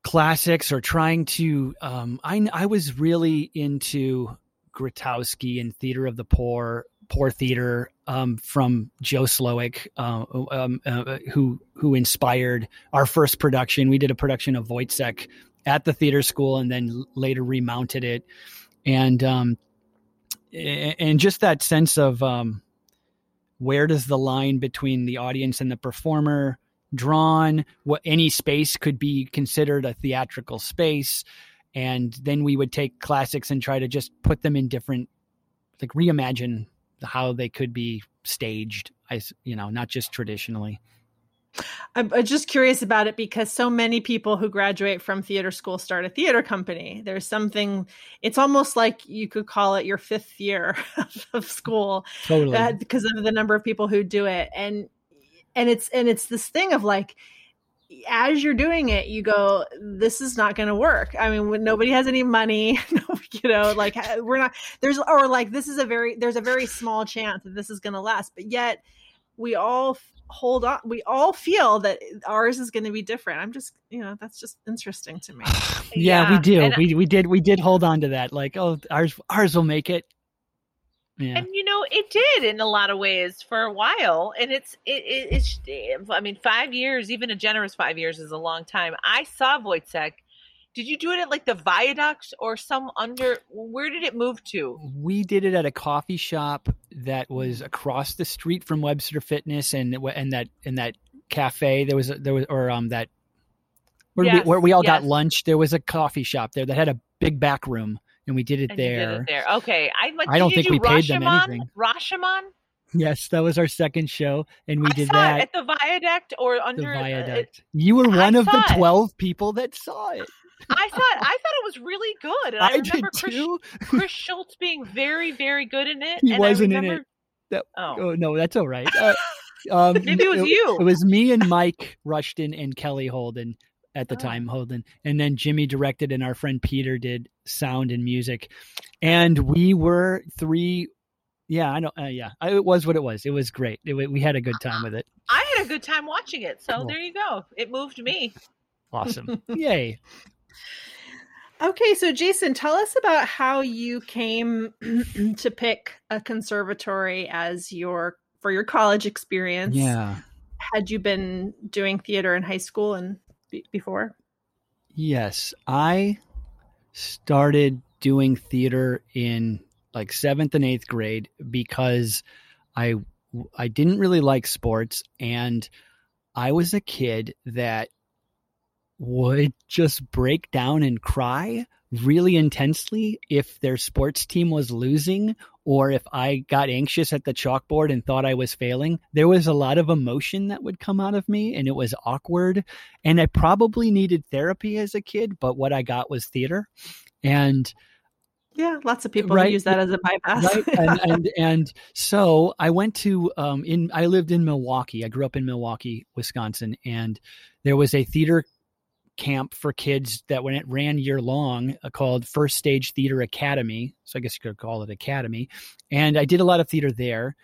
classics or trying to um I I was really into Grotowski and Theater of the Poor Poor Theater um from Joe Slowick uh, um uh, who who inspired our first production. We did a production of Woyzeck at the theater school and then later remounted it. And um and just that sense of um, where does the line between the audience and the performer drawn? What any space could be considered a theatrical space. And then we would take classics and try to just put them in different like reimagine how they could be staged I you know not just traditionally I'm, just curious about it because so many people who graduate from theater school start a theater company. There's something, it's almost like you could call it your fifth year of school totally because of the number of people who do it. And, and it's, and it's this thing of like, as you're doing it, you go, this is not going to work. I mean, when nobody has any money, you know, like we're not, there's, or like this is a very, there's a very small chance that this is going to last. But yet we all hold on, we all feel that ours is going to be different. I'm just, you know, that's just interesting to me. yeah, we do and- we we did we did hold on to that like oh ours ours will make it yeah And you know, it did in a lot of ways for a while, and it's it, it, it's. I mean, five years, even a generous five years, is a long time. I saw Woyzeck. Did you do it at like the viaduct or some under? Where did it move to? we did it at a coffee shop that was across the street from Webster Fitness and and that and that cafe there was a, there was or um that where, Yes, we, where we all got lunch there was a coffee shop there that had a big back room and we did it you did there. it there. Okay, I, but I don't think do we paid them anything. Rashomon. Yes, that was our second show and we I did that it at the viaduct or the under uh, viaduct. you were I one of the saw it. 12 people that saw it. I thought I thought it was really good, and I, I, remember Chris. Chris Schultz being very, very good in it. He and wasn't I in it. That- Oh, Oh no, that's all right. Uh, um, Maybe it was you. It was me and Mike Rushton and Kelly Holden at the Oh. time. Holden, and then Jimmy directed, and our friend Peter did sound and music, and we were three. Yeah, I know. Uh, yeah, I, it was what it was. It was great. It, we had a good time with it. I had a good time watching it. So Cool. there you go. It moved me. Awesome. Yay. Okay, so Jason, tell us about how you came to pick a conservatory as your for your college experience. Yeah. Had you been doing theater in high school and be- before? Yes, I started doing theater in like 7th and 8th grade because I I didn't really like sports and I was a kid that would just break down and cry really intensely if their sports team was losing or if I got anxious at the chalkboard and thought I was failing. There was a lot of emotion that would come out of me and it was awkward. And I probably needed therapy as a kid, but what I got was theater. And yeah, lots of people Right. use that as a bypass. right and, and and so i went to um in i lived in milwaukee i grew up in milwaukee wisconsin and there was a theater camp for kids that when it ran year long uh, called first stage theater academy. So i guess you could call it academy. And i did a lot of theater there.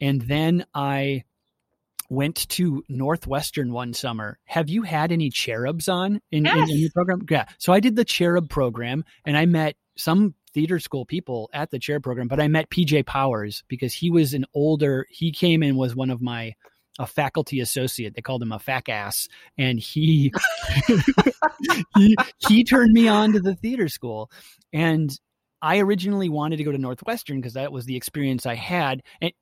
And then i went to northwestern one summer. Have you had any cherubs on in, in, in your program? Yeah. So i did the cherub program and i met some theater school people at the cherub program, but I met PJ Powers because he was an older, he came and was one of my a faculty associate. They called him a fac ass. And he he he turned me on to the theater school. And I originally wanted to go to Northwestern because that was the experience I had. And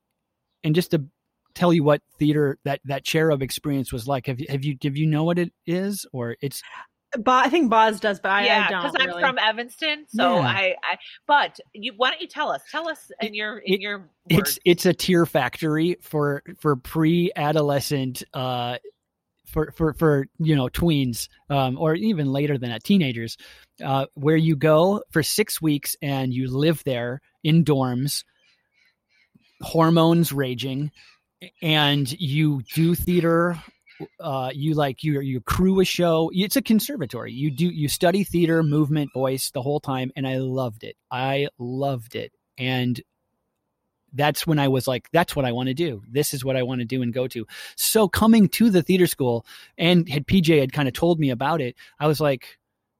and just to tell you what theater that that cherub experience was like, have you have you have you know what it is? Or it's Bo- I think Boz does, but I, yeah, I don't. because I'm really. from Evanston, so Yeah. I, I. But you, why don't you tell us? Tell us in It- your in it- your it's it's a tear factory for for pre-adolescent uh for for for you know tweens um or even later than that teenagers uh where you go for 6 weeks and you live there in dorms hormones raging and you do theater uh you like you you crew a show it's a conservatory you do you study theater movement voice the whole time and i loved it i loved it and that's when I was like, that's what I want to do. This is what I want to do and go to. So coming to the theater school and had PJ had kind of told me about it, I was like,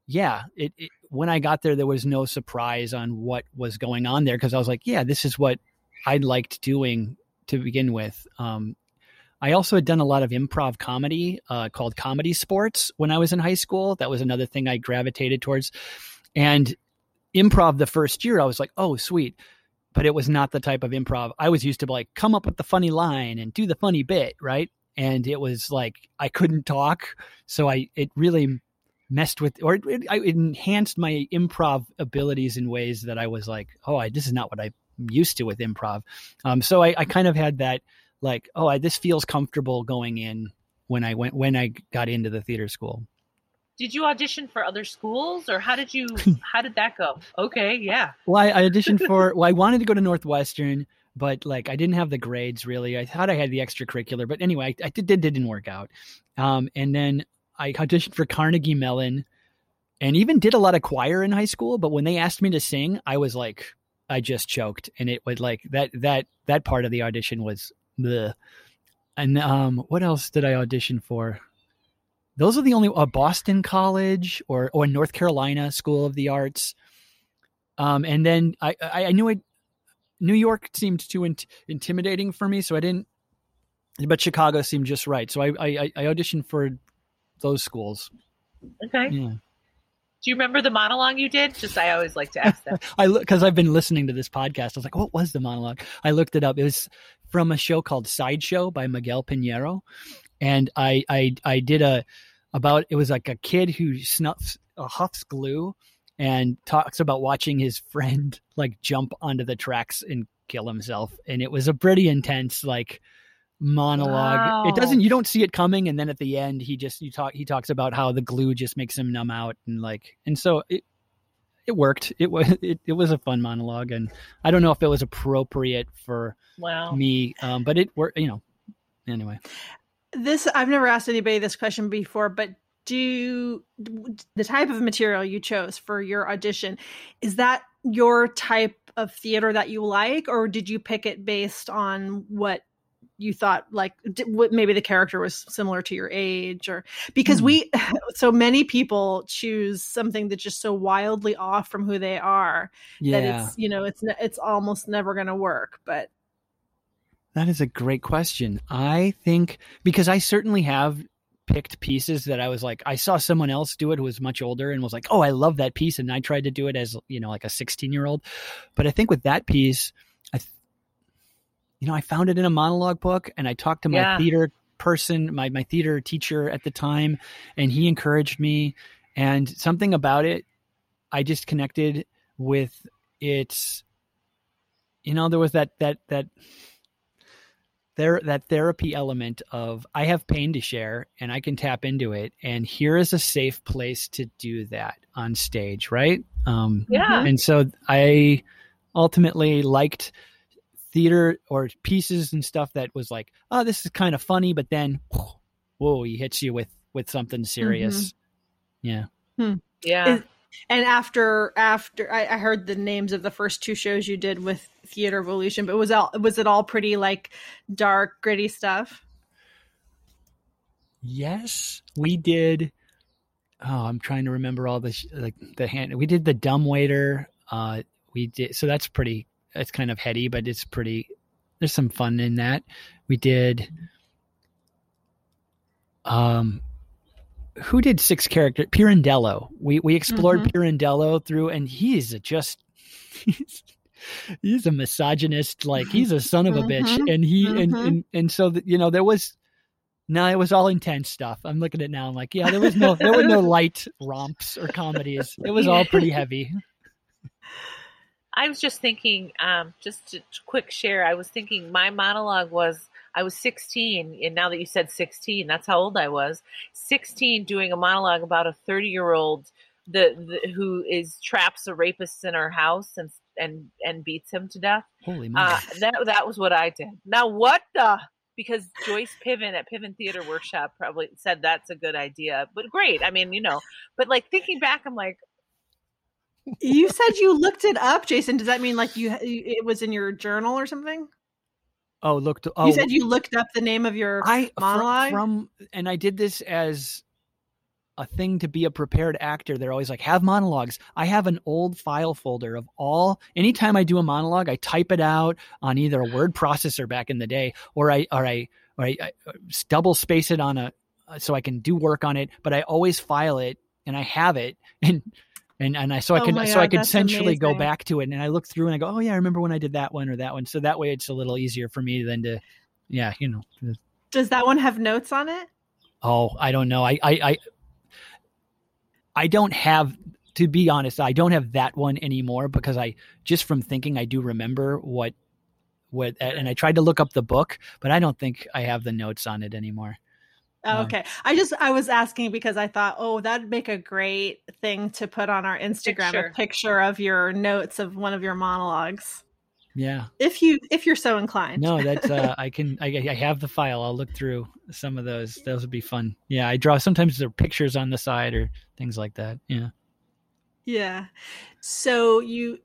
yeah, it, it when I got there, there was no surprise on what was going on there. Cause I was like, yeah, this is what I liked doing to begin with. Um, I also had done a lot of improv comedy uh, called comedy sports when I was in high school. That was another thing I gravitated towards. And improv the first year, I was like, oh, sweet but it was not the type of improv I was used to like come up with the funny line and do the funny bit, right? And it was like I couldn't talk, so I it really messed with or it, it, it enhanced my improv abilities in ways that I was like, oh, I, this is not what I'm used to with improv. Um, so I, I kind of had that like, oh, I, this feels comfortable going in when I went when I got into the theater school. Did you audition for other schools, or how did you? how did that go? Okay, yeah. Well, I, I auditioned for. Well, I wanted to go to Northwestern, but like I didn't have the grades really. I thought I had the extracurricular, but anyway, I, I did, did didn't work out. Um, and then I auditioned for Carnegie Mellon, and even did a lot of choir in high school. But when they asked me to sing, I was like, I just choked, and it was like that that that part of the audition was the. And um, what else did I audition for? Those are the only uh, Boston College or or North Carolina School of the Arts. Um, and then I, I, I knew it. New York seemed too int- intimidating for me, so I didn't. But Chicago seemed just right, so I, I, I auditioned for those schools. Okay. Yeah, Do you remember the monologue you did? Just I always like to ask that. I look because I've been listening to this podcast. I was like, what was the monologue? I looked it up. It was from a show called Sideshow by Miguel Piñero, and I I I did a about it was like a kid who snuffs uh, huffs glue and talks about watching his friend like jump onto the tracks and kill himself, and it was a pretty intense like monologue. Wow. It doesn't you don't see it coming, and then at the end he just you talk he talks about how the glue just makes him numb out and like and so it it worked. It was it, it was a fun monologue, and I don't know if it was appropriate for Wow. me, um, but it worked. You know, anyway. this I've never asked anybody this question before, but do the type of material you chose for your audition is that your type of theater that you like, or did you pick it based on what you thought like what maybe the character was similar to your age or because Hmm. we so many people choose something that's just so wildly off from who they are yeah. that it's you know it's it's almost never going to work but that is a great question. I think because I certainly have picked pieces that I was like, I saw someone else do it who was much older and was like, oh, I love that piece. And I tried to do it as, you know, like a 16 year old. But I think with that piece, you know, I found it in a monologue book and I talked to my Yeah. theater person, my, my theater teacher at the time, and he encouraged me. And something about it, I just connected with its, you know, there was that, that, that, there that therapy element of I have pain to share and I can tap into it and here is a safe place to do that on stage, right? Um Yeah. and so I ultimately liked theater or pieces and stuff that was like, oh, this is kind of funny, but then whoa, he hits you with with something serious. Yeah. Yeah. Is- and after after I, I heard the names of the first two shows you did with theater evolution but was all was it all pretty like dark gritty stuff Yes, we did. Oh, I'm trying to remember all the like the hand. We did the dumb waiter. Uh, we did so that's pretty. It's kind of heady, but it's pretty. There's some fun in that. We did. Um, who did six character Pirandello? We we explored Mhm. Pirandello through, and he's a just. He's, he's a misogynist, like he's a son of a bitch, Mhm. and he and Mhm. and and so that you know there was no, it was all intense stuff. I'm looking at it now. I'm like, yeah, there was no, there were no light romps or comedies. It was all pretty heavy. I was just thinking, um, just a quick share. I was thinking my monologue was I was 16, and now that you said 16, that's how old I was. 16, doing a monologue about a 30 year old the, the who is traps a rapist in her house and and and beats him to death. Holy moly! Uh, that that was what I did. Now what the? Because Joyce Piven at Piven Theater Workshop probably said that's a good idea, but great. I mean, you know, but like thinking back, I'm like, you said you looked it up jason does that mean like you it was in your journal or something oh, looked. Oh, you said you looked up the name of your I monologue? from, and I did this as a thing to be a prepared actor. They're always like, have monologues. I have an old file folder of all. Anytime I do a monologue, I type it out on either a word processor back in the day, or I or I or I, I double space it on a uh, so I can do work on it. But I always file it and I have it and. And and I so I Oh can my so I God, could essentially go back to it and I look through and I go oh yeah I remember when I did that one or that one so that way it's a little easier for me than to yeah you know does that one have notes on it Oh, I don't know. I, I, I, I don't have, to be honest, I don't have that one anymore because I just from thinking I do remember what, what, and I tried to look up the book, but I don't think I have the notes on it anymore. Oh, okay. I just I was asking because I thought, oh, that'd make a great thing to put on our Instagram, Picture. a picture of your notes of one of your monologues. Yeah. If you if you're so inclined. No, that's uh, I can I, I have the file. I'll look through some of those. Those would be fun. Yeah, I draw. Sometimes there are pictures on the side or things like that. Yeah. Yeah. So you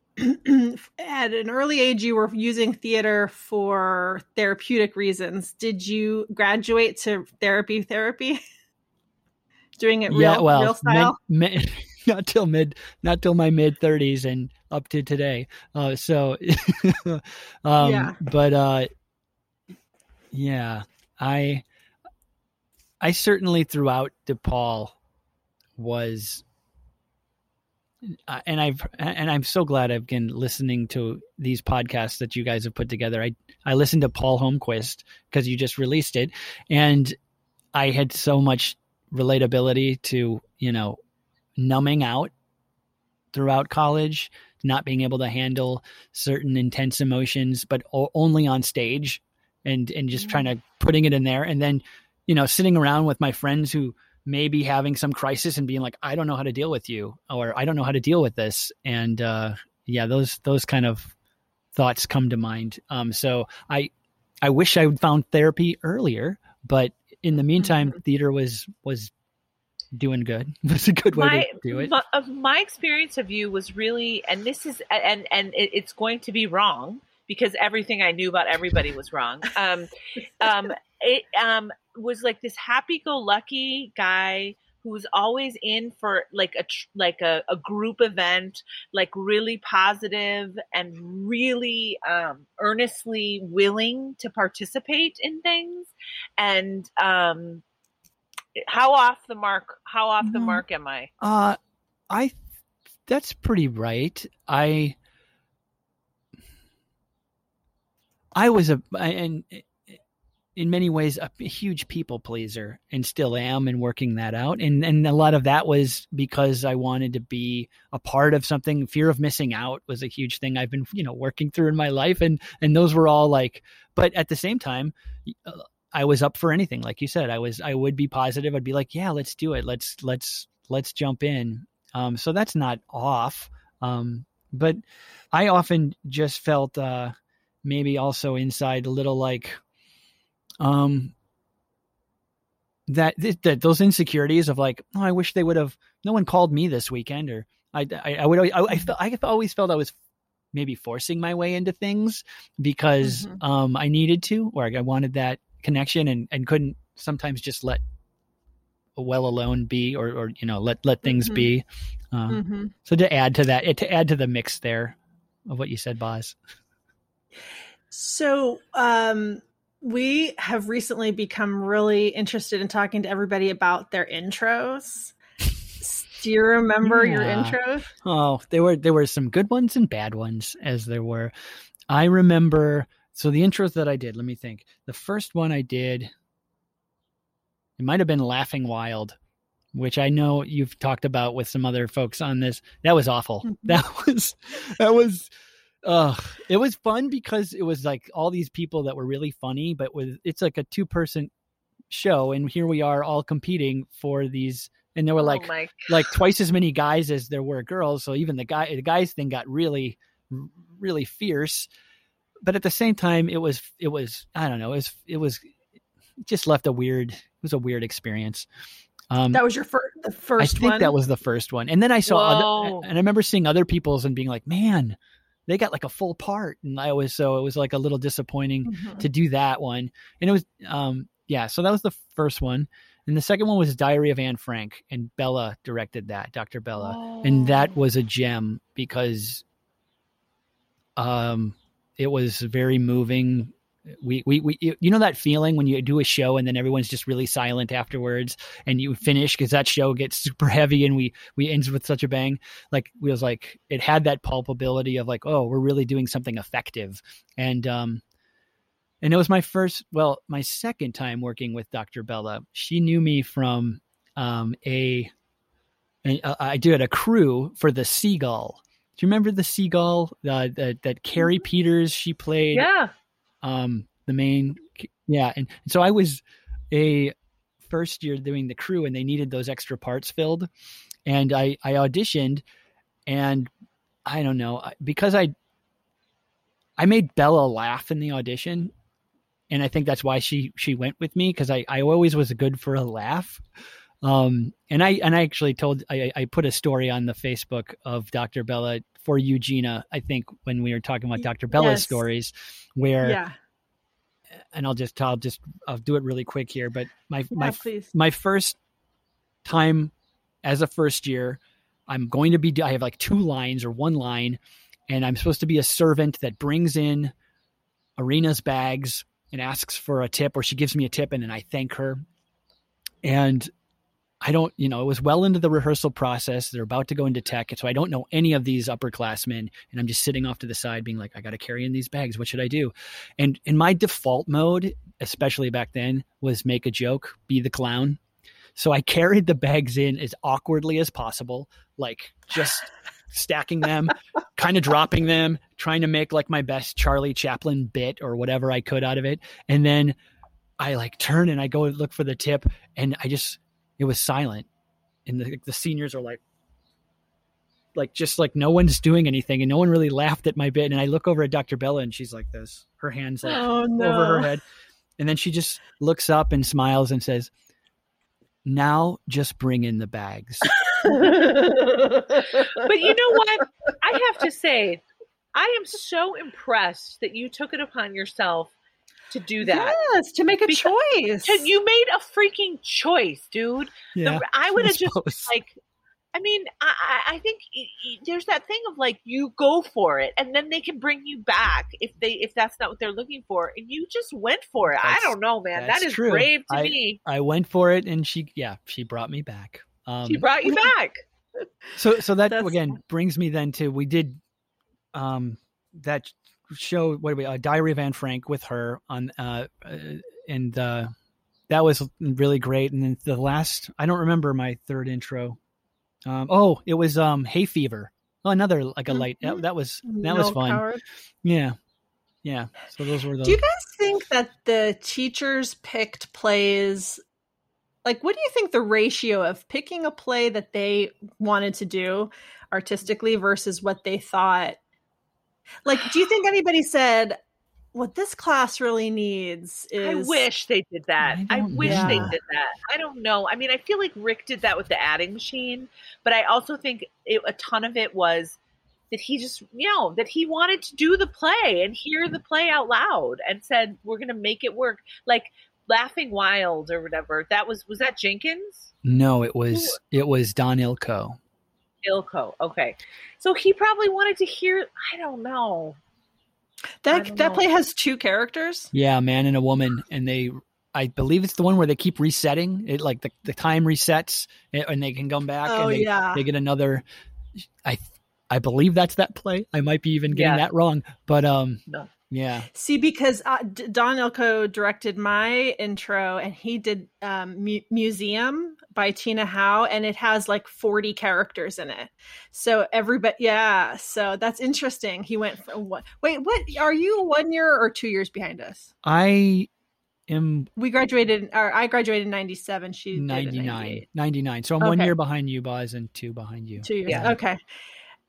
at an early age you were using theater for therapeutic reasons. Did you graduate to therapy therapy? Doing it real yeah. Well, real style? mid- mid- not till mid, not till my mid thirties and up to today. Uh, so, um, Yeah. but uh, yeah, I, I certainly throughout DePaul was, uh, and I've and I'm so glad I've been listening to these podcasts that you guys have put together. I I listened to Paul Holmquist because you just released it, and I had so much relatability to you know numbing out throughout college, not being able to handle certain intense emotions, but o- only on stage, and and just trying to putting it in there, and then you know sitting around with my friends who may be having some crisis and being like, I don't know how to deal with you, or I don't know how to deal with this, and uh, yeah, those those kind of thoughts come to mind. Um, so I I wish I would found therapy earlier, but in the meantime, theater was was doing good. It was a good way my, to do it. My, of my experience of you was really, and this is, and and it, it's going to be wrong because everything I knew about everybody was wrong. Um, um, it um, was like this happy-go-lucky guy who was always in for like a like a, a group event, like really positive and really um, earnestly willing to participate in things. And um, how off the mark? How off the No. mark am I? Uh, I that's pretty right. I I was a I- and in many ways a huge people pleaser and still am and working that out. And and a lot of that was because I wanted to be a part of something. Fear of missing out was a huge thing I've been you know working through in my life and and those were all like but at the same time uh, I was up for anything like you said. I was I would be positive. I'd be like yeah let's do it. Let's let's let's jump in. Um so that's not off. Um but I often just felt uh maybe also inside a little like um that, that those insecurities of like oh i wish they would have no one called me this weekend or i i, I would I, I, felt, I always felt i was maybe forcing my way into things because Mhm. um i needed to or i wanted that connection and and couldn't sometimes just let well alone be or or you know let let things Mhm. be uh, hmm so to add to that to add to the mix there of what you said boz So, um, we have recently become really interested in talking to everybody about their intros. Do you remember your intros? Oh, there were there were some good ones and bad ones as there were. I remember so the intros that I did, let me think. The first one I did it might have been Laughing Wild, which I know you've talked about with some other folks on this. That was awful. Mhm. That was that was uh it was fun because it was like all these people that were really funny, but with it's like a two person show and here we are all competing for these and there were like oh like twice as many guys as there were girls. So even the guy, the guys thing got really, really fierce. But at the same time, it was, it was, I don't know, it was, it was, it just left a weird, it was a weird experience. Um, That was your first, the first. I think one. that was the first one, and then I saw, other, and I remember seeing other people's and being like, man, they got like a full part, and I was so it was like a little disappointing Mhm. to do that one. And it was, um, yeah, so that was the first one. And the second one was Diary of Anne Frank, and Bella directed that, Dr. Bella. And that Oh. was a gem because um, it was very moving. We, we, we, you know that feeling when you do a show and then everyone's just really silent afterwards and you finish because that show gets super heavy and we, we ends with such a bang. Like, it was like, it had that palpability of like, oh, we're really doing something effective. And, um, and it was my first, well, my second time working with Dr. Bella. She knew me from um, a, a, I did a crew for the Seagull. Do you remember the Seagull uh, that that Carrie Peters she played? yeah. Um the main yeah and so i was a first year doing the crew and they needed those extra parts filled. And i i auditioned and i don't know because i i made bella laugh in the audition and i think that's why she she went with me because i i always was good for a laugh. Um and i and i actually told i i put a story on the facebook of dr bella for eugenia i think when we were talking about dr bella's Yes. stories where yeah. and I'll just I'll just I'll do it really quick here. But my my please. my first time as a first year, I'm going to be I have like two lines or one line, and I'm supposed to be a servant that brings in Arena's bags and asks for a tip, or she gives me a tip, and then I thank her. And I don't, you know, it was well into the rehearsal process. They're about to go into tech. And so I don't know any of these upperclassmen. And I'm just sitting off to the side being like, I got to carry in these bags. What should I do? And in my default mode, especially back then, was make a joke, be the clown. So I carried the bags in as awkwardly as possible, like just stacking them, kind of dropping them, trying to make like my best Charlie Chaplin bit or whatever I could out of it. And then I like turn and I go look for the tip and I just it was silent. And the the seniors are like like just like no one's doing anything and no one really laughed at my bit and I look over at Dr. Bella and she's like this. Her hands like oh no. over her head. And then she just looks up and smiles and says, Now just bring in the bags. But you know what? I have to say, I am so impressed that you took it upon yourself to do that. Yes, to make a Because- choice. To- you made a freaking choice, dude. The- I would have just like. I mean, I, I I think y- y- there's that thing of like you go for it, and then they can bring you back if they if that's not what they're looking for, and you just went for it. I don't know, man. That's true. brave to I- me. I went for it, and she, yeah, she brought me back. Um, She brought you back. So so that again brings me then to we did um that show what we uh, Diary of Anne Frank with her on uh, uh and uh that was really great and then the last I don't remember my third intro. Um oh, it was um Hay Fever. Oh, another like a light. That, that was that was No fun. coward. Yeah. Yeah. So those were the Do you guys think that the teachers picked plays? Like, what do you think the ratio of picking a play that they wanted to do artistically versus what they thought? Like, do you think anybody said, what this class really needs I wish they did that. I I, don't wish they did that. I don't know. I mean, I feel like Rick did that with the adding machine, but I also think it, a ton of it was that he just, you know, that he wanted to do the play and hear the play out loud and said, "We're going to make it work." Like Laughing Wild or whatever. That was was that Jenkins? No, it was it was Don Ilko. Ilko. Okay, so he probably wanted to hear. I don't know. That don't that know. play has two characters. Yeah, a man and a woman, and they, I believe it's the one where they keep resetting it, like the, the time resets, and and they can come back Oh and they, yeah. they get another. I, I believe that's that play. I might be even getting Yeah. that wrong, but um, No. Yeah, See, because uh, D- Don Ilko directed my intro, and he did um, Mu- Museum by Tina Howe, and it has like forty characters in it. So everybody, yeah. So that's interesting. He went from what? Wait, what? Are you one year or two years behind us? I am We graduated, or I graduated in '97. She ninety nine. Ninety nine. So I'm one year behind you, Boz, and two behind you. Two years. Yeah. Okay.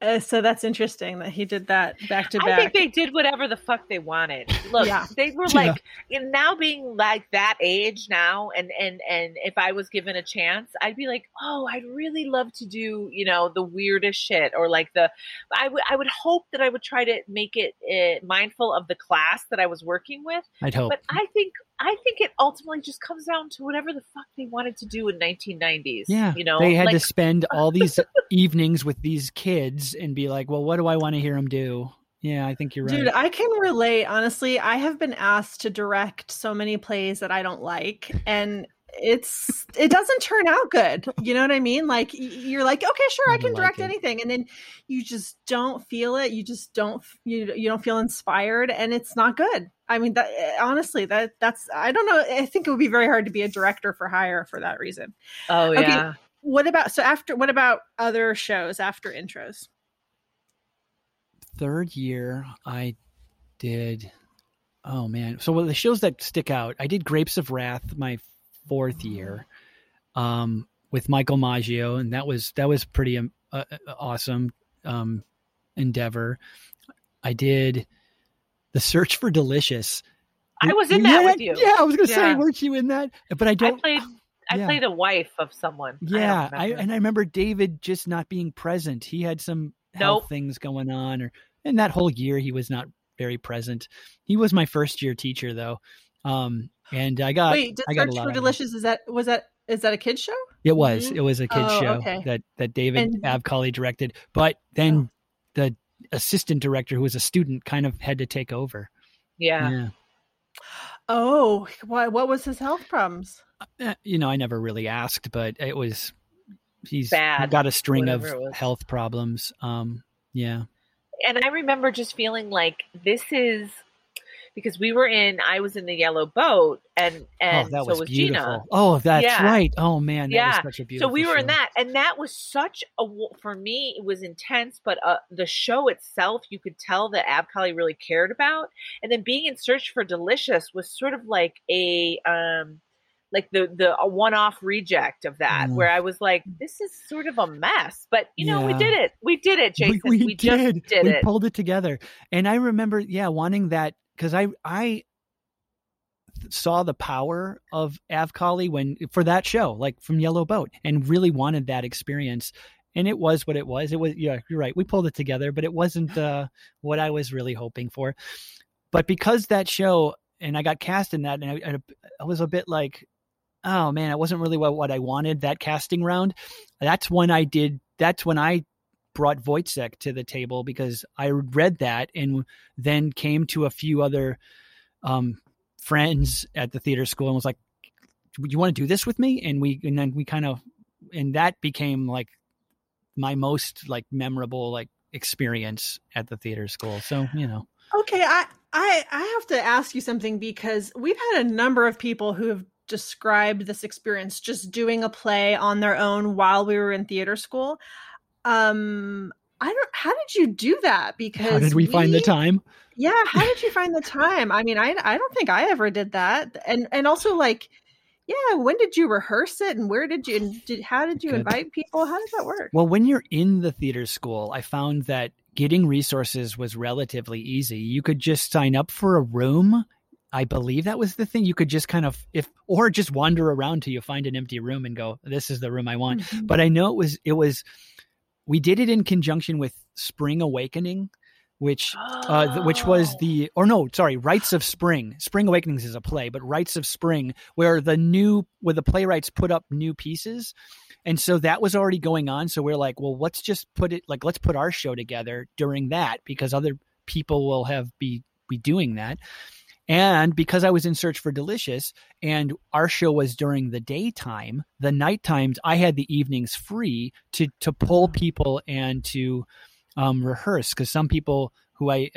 Uh, so that's interesting that he did that back to back. I think they did whatever the fuck they wanted. Look, Yeah. they were Yeah. like and now being like that age now and and and if I was given a chance, I'd be like, "Oh, I'd really love to do, you know, the weirdest shit or like the I would I would hope that I would try to make it uh, mindful of the class that I was working with, I'd hope. but I think I think it ultimately just comes down to whatever the fuck they wanted to do in 1990s. Yeah, you know, they had like, to spend all these evenings with these kids and be like, "Well, what do I want to hear them do?" Yeah, I think you're right. Dude, I can relate. Honestly, I have been asked to direct so many plays that I don't like, and it's it doesn't turn out good. You know what I mean? Like you're like, okay, sure, I Never can direct like it. anything, and then you just don't feel it. You just don't you you don't feel inspired, and it's not good. I mean, that eh, honestly, that that's I don't know. I think it would be very hard to be a director for hire for that reason. oh Okay. yeah. What about so after? What about other shows after intros? Third year, I did. Oh man! So well, the shows that stick out, I did Grapes of Wrath my fourth year, um, with Michael Maggio, and that was that was pretty um, uh, uh, awesome um, endeavor. I did the Search for Delicious. I was in that yeah, with you. Yeah, I was gonna say, weren't you in that? But I I don't. played I yeah. played a wife of someone. Yeah, I, remember. and I remember David just not being present. He had some health Nope. things going on, or and that whole year he was not very present. He was my first year teacher though, um, and I got Wait, did I got Search for out of it. Delicious is that was that is that a kids show? It was Mhm. it was a kids Oh, show okay. that that David And- Avcali directed, but then the assistant director who was a student kind of had to take over. yeah. Oh, why? What was his health problems? Eh, you know, I never really asked, but it was he's Bad, got a string of whatever it was. health problems. Um, yeah. And I remember just feeling like this is because we were in I was in the yellow boat and and oh, that so was, was beautiful. Gina. Oh, that's Yeah. right. Oh man, that Yeah. was such a beautiful. So we were in that and that was such a for me it was intense but uh, the show itself you could tell that Avcali really cared about and then being in search for delicious was sort of like a um like the the a one-off reject of that Mm. where I was like this is sort of a mess but you know we did it we did it Jason we, we, we just did. did we it pulled it together, and I remember, yeah, wanting that because I I saw the power of Avcali when for that show, like from Yellow Boat, and really wanted that experience. and it was what it was. It was yeah, you're right. We pulled it together, but it wasn't uh, what I was really hoping for. But because that show and I got cast in that, and I, I was a bit like, oh man, it wasn't really what, what I wanted that casting round. That's when I did. That's when I brought Woyzeck to the table because I read that and then came to a few other um, friends at the theater school and was like, "You want to do this with me?" And we and then we kind of and that became like my most like memorable like experience at the theater school. So you know. Okay, I I I have to ask you something because we've had a number of people who have described this experience just doing a play on their own while we were in theater school. Um I don't how did you do that? Because How did we, we find the time? Yeah, how did you find the time? I mean, I I don't think I ever did that. And and also like yeah, when did you rehearse it and where did you and did how did you Good. invite people? How does that work? Well, when you're in the theater school, I found that getting resources was relatively easy. You could just sign up for a room. I believe that was the thing. You could just kind of if or just wander around till you find an empty room and go, "This is the room I want." Mm-hmm. But I know it was it was we did it in conjunction with Spring Awakening, which uh, which was the or no, sorry, Rites of Spring. Spring Awakenings is a play, but Rites of Spring, where the new where the playwrights put up new pieces and so that was already going on. So we're like, well, let's just put it like let's put our show together during that because other people will have be be doing that. And because I was in search for Delicious and our show was during the daytime, the night times I had the evenings free to to pull mm. people and to um, rehearse because some people who I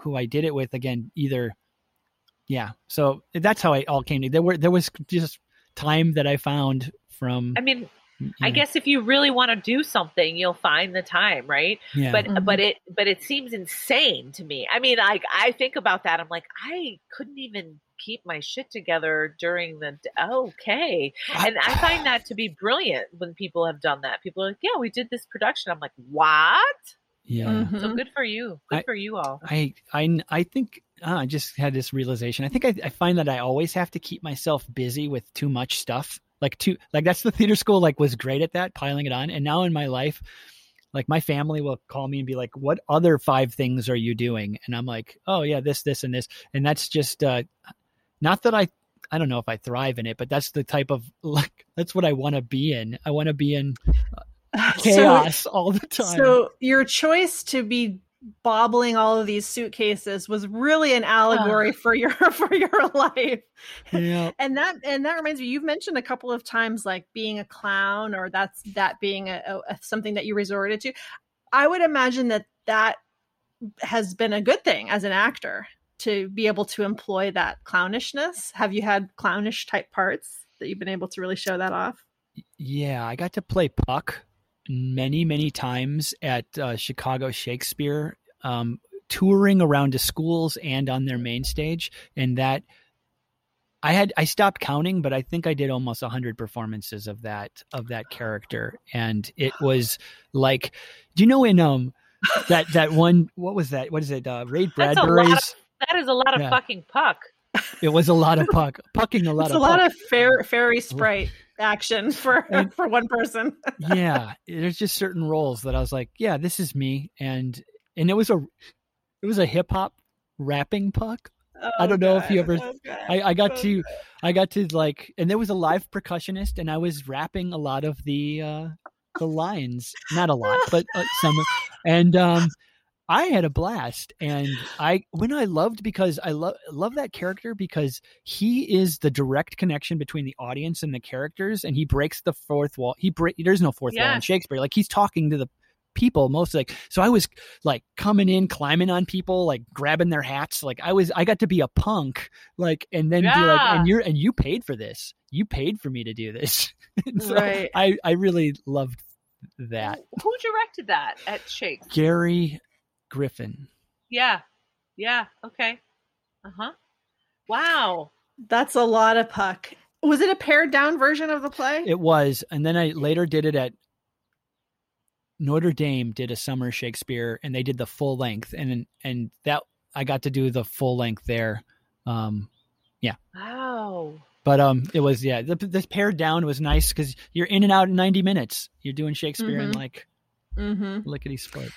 who I did it with again either yeah so that's how I all came to there were there was just time that I found from I mean I guess if you really want to do something, you'll find the time, right? Yeah. But mm-hmm. but it but it seems insane to me. I mean, like I think about that, I'm like, I couldn't even keep my shit together during the okay, and I find that to be brilliant when people have done that. People are like, yeah, we did this production. I'm like, what? Yeah. Mm-hmm. So good for you. Good I, for you all. I I I think uh, I just had this realization. I think I, I find that I always have to keep myself busy with too much stuff like two like that's the theater school like was great at that piling it on. And now in my life like my family will call me and be like what other five things are you doing? And i'm like oh yeah this this and this. And that's just uh not that i i don't know if i thrive in it but that's the type of like that's what i want to be in. I want to be in uh, chaos so, all the time. so your choice to be bobbling all of these suitcases was really an allegory for your for your life. Yeah. and that and that reminds me you've mentioned a couple of times like being a clown or that's that being a, a, something that you resorted to. I would imagine that that has been a good thing as an actor to be able to employ that clownishness. Have you had clownish type parts that you've been able to really show that off? Yeah i got to play puck many, many times at uh, Chicago Shakespeare, um, touring around to schools and on their main stage. And that I had I stopped counting, but I think I did almost hundred performances of that of that character, and it was like, do you know in um that that one what was that what is it uh, Ray Bradbury's of, that is a lot of yeah. fucking puck. It was a lot of puck pucking a lot of it's of a lot of fair, fairy sprite action for and, for one person. yeah, there's just certain roles that I was like, yeah, this is me, and and it was a it was a hip hop rapping puck. Oh, I don't know God. if you ever. Oh, I, I got oh, to, God. I got to like, and there was a live percussionist, and I was rapping a lot of the uh the lines, not a lot, but uh, some, and um, I had a blast, and I when I loved because I love love that character because he is the direct connection between the audience and the characters, and he breaks the fourth wall. He break there's no fourth wall in Shakespeare. Like he's talking to the people most like so i was like coming in climbing on people like grabbing their hats like i was i got to be a punk like and then yeah. be like and you're and you paid for this you paid for me to do this so right. i i really loved that who directed that at shakes gary Griffin. Yeah. Yeah. Okay. Uh huh. Wow. That's a lot of puck. Was it a pared down version of the play? It was. And then I later did it at Notre Dame did a summer Shakespeare and they did the full length and and that I got to do the full length there. Um yeah. Wow. But um it was yeah, the, this pared down was nice cuz you're in and out in 90 minutes. You're doing Shakespeare mm-hmm. in like Mm-hmm. Lickety split.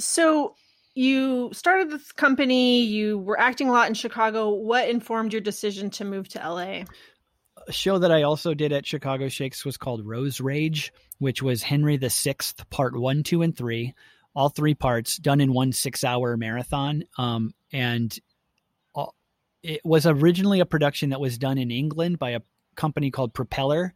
So you started this company. You were acting a lot in Chicago. What informed your decision to move to LA? A show that I also did at Chicago Shakes was called Rose Rage, which was Henry the Sixth, part one, two, and three, all three parts done in one six-hour marathon. Um, and it was originally a production that was done in England by a company called Propeller,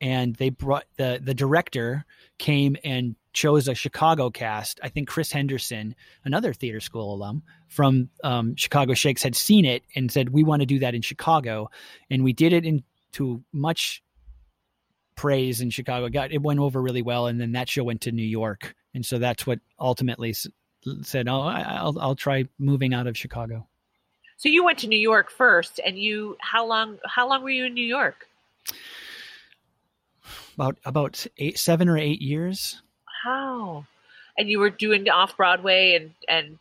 and they brought the the director came and chose a Chicago cast. I think Criss Henderson, another theater school alum from um, Chicago Shakes, had seen it and said, "We want to do that in Chicago," and we did it into much praise in Chicago. Got it went over really well, and then that show went to New York, and so that's what ultimately said, "Oh, I'll I'll try moving out of Chicago." So you went to New York first, and you how long how long were you in New York? About about eight, seven or eight years. How? And you were doing off Broadway, and and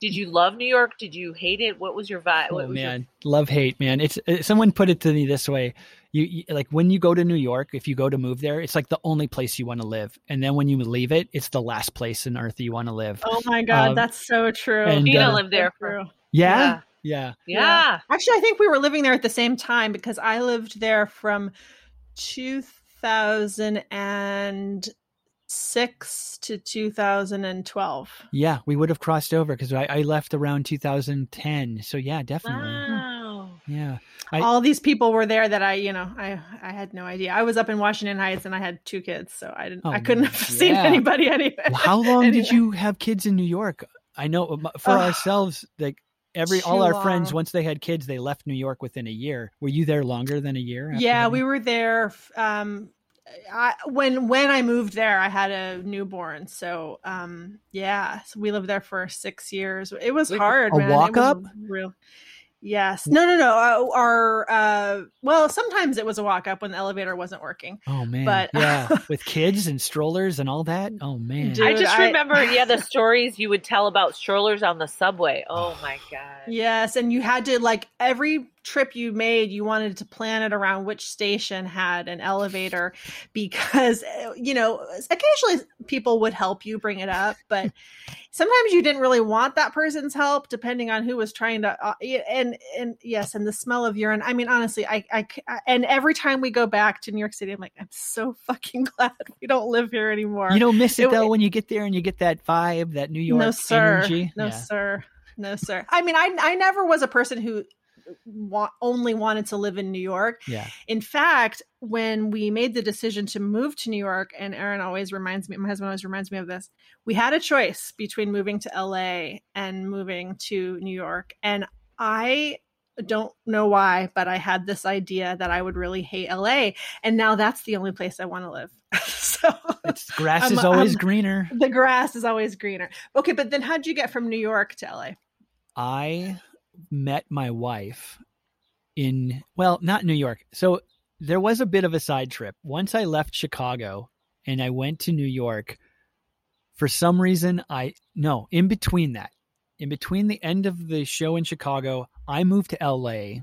did you love New York? Did you hate it? What was your vibe? Oh what was your- man, love hate, man. It's it, someone put it to me this way: you, you like when you go to New York, if you go to move there, it's like the only place you want to live, and then when you leave it, it's the last place on earth you want to live. Oh my god, Um, that's so true. and, Gina uh, lived there for true. yeah, yeah. yeah. Yeah. Actually, I think we were living there at the same time because I lived there from 2006 to 2012. Yeah, we would have crossed over because I, I left around 2010. So yeah, definitely. Wow. Yeah, I- All these people were there that I, you know, I I had no idea. I was up in Washington Heights and I had two kids, so I didn't Oh, I couldn't have seen Yeah. anybody anyway. Well, how long did you have kids in New York? I know for ourselves, like every all our friends, once they had kids, they left New York within a year. Were you there longer than a year? Yeah, having- we were there. Um, I, when when I moved there, I had a newborn. So um, yeah, so we lived there for six years. It was Wait, hard. a man. It walk-up? Real. Yes. No. No. No. Uh, our uh, well, sometimes it was a walk up when the elevator wasn't working. Oh man, But- yeah, with kids and strollers and all that. Oh man, Dude, I just I- remember, yeah, the stories you would tell about strollers on the subway. Oh my god. Yes, and you had to like every trip you made, you wanted to plan it around which station had an elevator because uh, you know occasionally people would help you bring it up, but sometimes you didn't really want that person's help depending on who was trying to uh, and and yes, and the smell of urine. I mean, honestly, I, I, and every time we go back to New York City, I'm like, I'm so fucking glad we don't live here anymore. you don't miss it, It- though when you get there and you get that vibe, that New York no sir energy. no Yeah. sir no sir i mean i i never was a person who wa- only wanted to live in new york Yeah. in fact when we made the decision to move to new york and aaron always reminds me my husband always reminds me of this we had a choice between moving to la and moving to new york and i don't know why but i had this idea that i would really hate la and now that's the only place i want to live so It's grass I'm- is always I'm- greener. the grass is always greener. Okay, but then how'd you get from New York to LA? I met my wife in well, not New York. So there was a bit of a side trip. Once I left Chicago and I went to New York, for some reason I no, in between that. In between the end of the show in Chicago, I moved to LA be-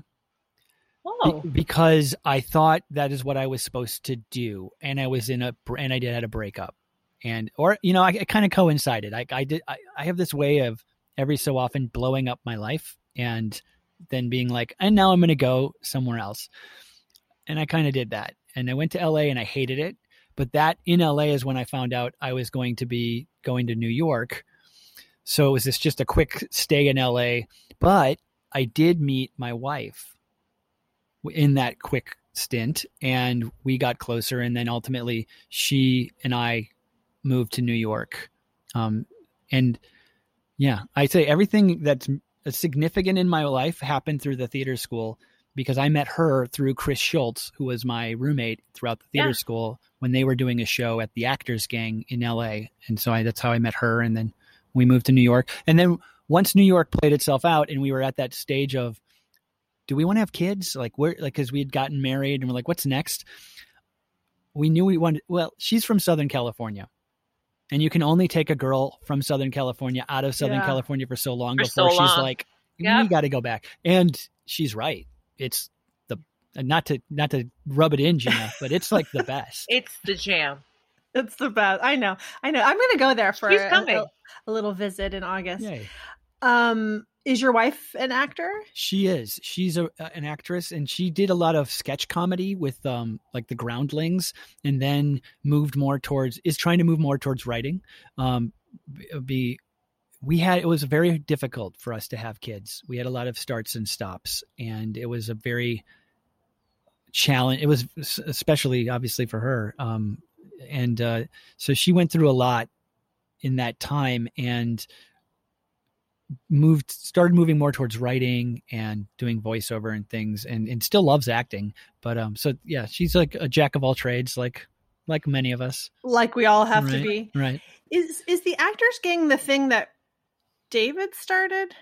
Oh. because I thought that is what I was supposed to do, and I was in a and I did had a breakup, and or you know I, it kind of coincided. I I did I, I have this way of every so often blowing up my life and then being like, and now I'm going to go somewhere else, and I kind of did that, and I went to L.A. and I hated it, but that in L.A. is when I found out I was going to be going to New York, so it was this just a quick stay in L.A. But I did meet my wife in that quick stint and we got closer and then ultimately she and i moved to new york um, and yeah i say everything that's significant in my life happened through the theater school because i met her through chris schultz who was my roommate throughout the theater Yeah. school when they were doing a show at the actors gang in la and so I, that's how i met her and then we moved to new york and then once new york played itself out and we were at that stage of do we want to have kids? Like we're like because we had gotten married and we're like, what's next? We knew we wanted. Well, she's from Southern California, and you can only take a girl from Southern California out of Southern Yeah. California for so long For before so she's long. like, we Yep. got to go back. And she's right. It's the not to not to rub it in, Gina, but it's like the best. It's the jam. it's the best. I know. I know. I'm going to go there for a, a, a little visit in August. Yay. Um, is your wife an actor? She is. She's a, an actress, and she did a lot of sketch comedy with um like the Groundlings, and then moved more towards is trying to move more towards writing. Um, be we had it was very difficult for us to have kids. We had a lot of starts and stops, and it was a very challenge. It was especially obviously for her, um, and uh, so she went through a lot in that time, and moved started moving more towards writing and doing voiceover and things and, and still loves acting but um so yeah she's like a jack of all trades like like many of us Like we all have to be. right Is is the actors gang the thing that David started?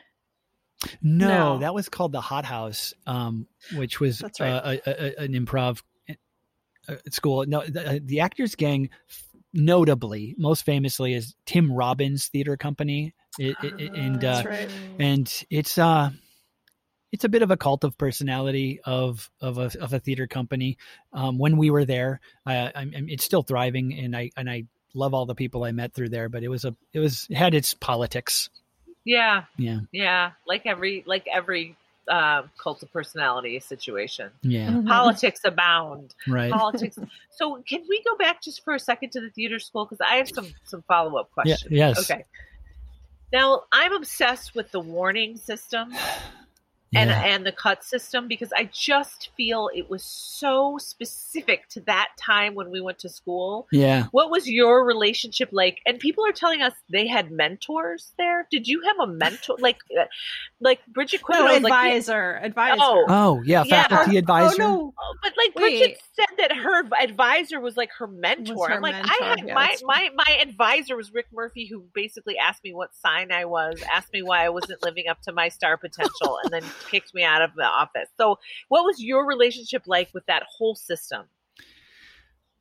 no, No. that was called the hot house um which was That's right. uh, a, a, an improv uh, school no the, the actors gang notably most famously is tim robbins theater company it, it, it- and uh right. and it's uh it's a bit of a cult of personality of of a of a theater company. Um, when we were there, I, I'm, I'm- it's still thriving, and I and I love all the people I met through there. But it was a it was it had its politics. Yeah, Yeah, yeah. Like every like every uh, cult of personality situation. yeah, Mhm. Politics abound. right. Politics. so, can we go back just for a second to the theater school because I have some some follow up Yeah, questions. yes. Okay. Now, I'm obsessed with the warning system and Yeah. and the cut system because I just feel it was so specific to that time when we went to school. yeah. What was your relationship like? And people are telling us they had mentors there. Did you have a mentor like uh, like Bridget Quinn? No, was like, advisor. advisor. Oh. Oh yeah, Yeah. faculty advisor. Oh no. Oh, but like Wait. Bridget said that her advisor was like her mentor. her I'm like, mentor. I had Yeah, my my my advisor was Rick Murphy, who basically asked me what sign I was, asked me why I wasn't living up to my star potential, and then kicked me out of the office. So, what was your relationship like with that whole system?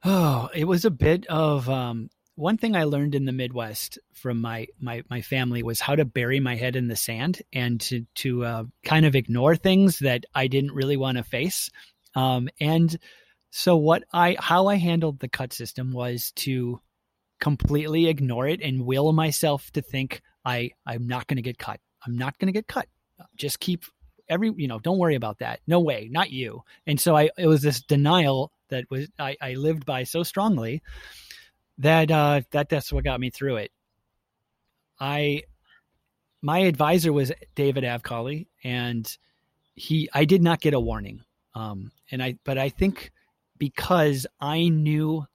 Oh, it was a bit of um, one thing I learned in the Midwest from my my my family was how to bury my head in the sand and to to uh, kind of ignore things that I didn't really want to face. Um, and so what I how I handled the cut system was to completely ignore it and will myself to think I I'm not going to get cut. I'm not going to get cut. Just keep every you know don't worry about that. No way. Not you. And so i it was this denial that was i, I lived by so strongly that uh that that's what got me through it. I my advisor was david avcali and he i did not get a warning. Um and i but i think because i knew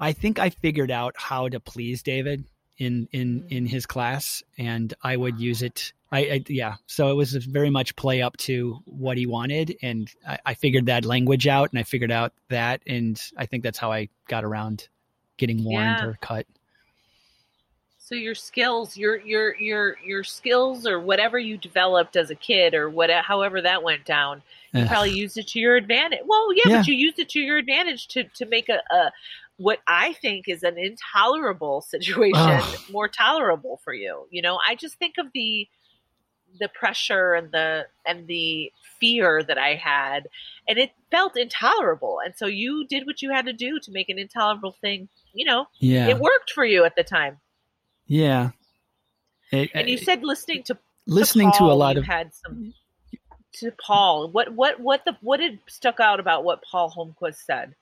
i think i figured out how to please david in in in his class and i would use it I, I yeah so it was very much play up to what he wanted and I, I figured that language out and i figured out that and i think that's how i got around getting warned Yeah. or cut So your skills, your your your your skills, or whatever you developed as a kid, or whatever, however that went down, you Ugh. probably used it to your advantage. Well, yeah, Yeah. but you used it to your advantage to to make a, a what I think is an intolerable situation Ugh. more tolerable for you. You know, I just think of the the pressure and the and the fear that I had, and it felt intolerable. And so you did what you had to do to make an intolerable thing. You know, yeah it worked for you at the time. yeah It- And you it- said listening to listening to, Paul, a lot of had some mm-hmm. to Paul. What what what the what did stuck out about what Paul Holmquist said?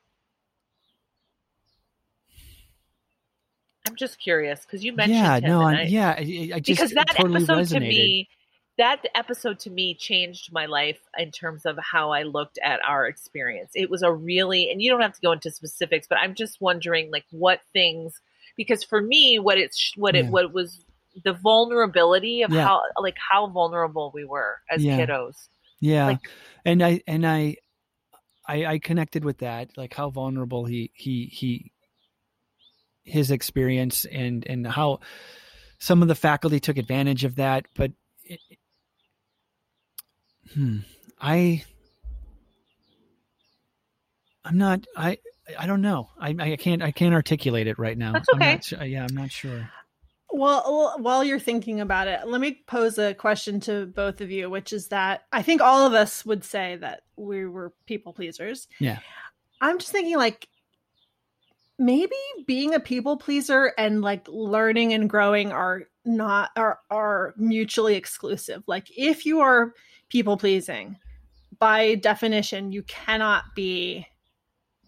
I'm just curious because you mentioned yeah no I, I- yeah I, I just because that totally episode resonated to me that episode to me changed my life in terms of how I looked at our experience. It was a really and you don't have to go into specifics, but I'm just wondering like what things because for me what it's what it Yeah. what was the vulnerability of Yeah. how like how vulnerable we were as Yeah. kiddos. yeah like- and i and I, I i connected with that like how vulnerable he he he his experience and and how some of the faculty took advantage of that but hmm, i i'm not i i don't know i i can't i can't articulate it right now That's I'm okay. not su- yeah i'm not sure well, while you're thinking about it, let me pose a question to both of you, which is that I think all of us would say that we were people pleasers. Yeah. I'm just thinking, like, maybe being a people pleaser and like learning and growing are not are are mutually exclusive. Like if you are people pleasing, by definition, you cannot be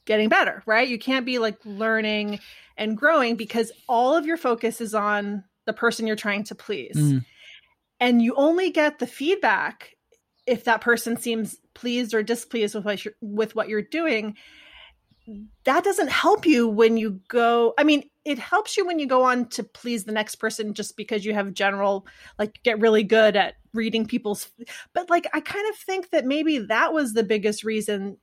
getting better, right? You can't be like learning and growing because all of your focus is on the person you're trying to please. Mm. And you only get the feedback if that person seems pleased or displeased with what you're, with what you're doing that doesn't help you when you go i mean it helps you when you go on to please the next person just because you have general like get really good at reading people's but like i kind of think that maybe that was the biggest reason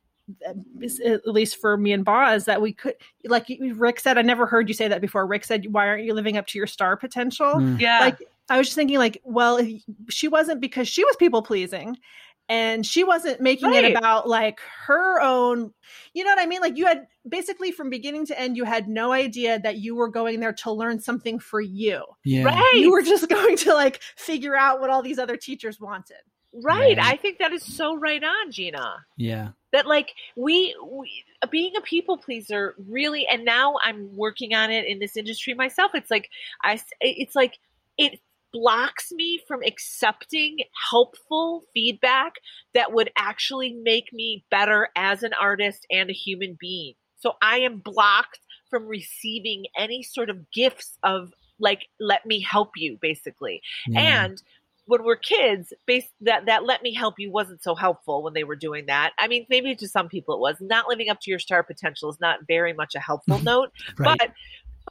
at least for me and Boz that we could like Rick said I never heard you say that before Rick said why aren't you living up to your star potential Mm. Yeah. like I was just thinking like well she wasn't because she was people pleasing and she wasn't making Right. it about like her own you know what i mean like you had basically from beginning to end you had no idea that you were going there to learn something for you Yeah. right. you were just going to like figure out what all these other teachers wanted right. Yeah. I think that is so right on, Gina. Yeah. that like we, we being a people pleaser really and now i'm working on it in this industry myself it's like i it's like it blocks me from accepting helpful feedback that would actually make me better as an artist and a human being so i am blocked from receiving any sort of gifts of like let me help you basically yeah. and when we're kids, based that that let me help you wasn't so helpful when they were doing that. I mean, maybe to some people it was. Not living up to your star potential is not very much a helpful note, right. but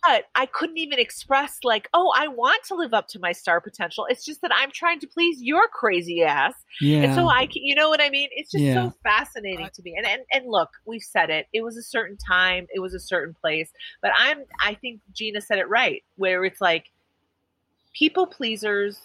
but I couldn't even express like, oh, I want to live up to my star potential. It's just that I'm trying to please your crazy ass, yeah. and so I, can, you know what I mean? It's just Yeah. so fascinating to me. And, and and look, we've said it. It was a certain time. It was a certain place. But I'm. I think Gina said it right, where it's like people pleasers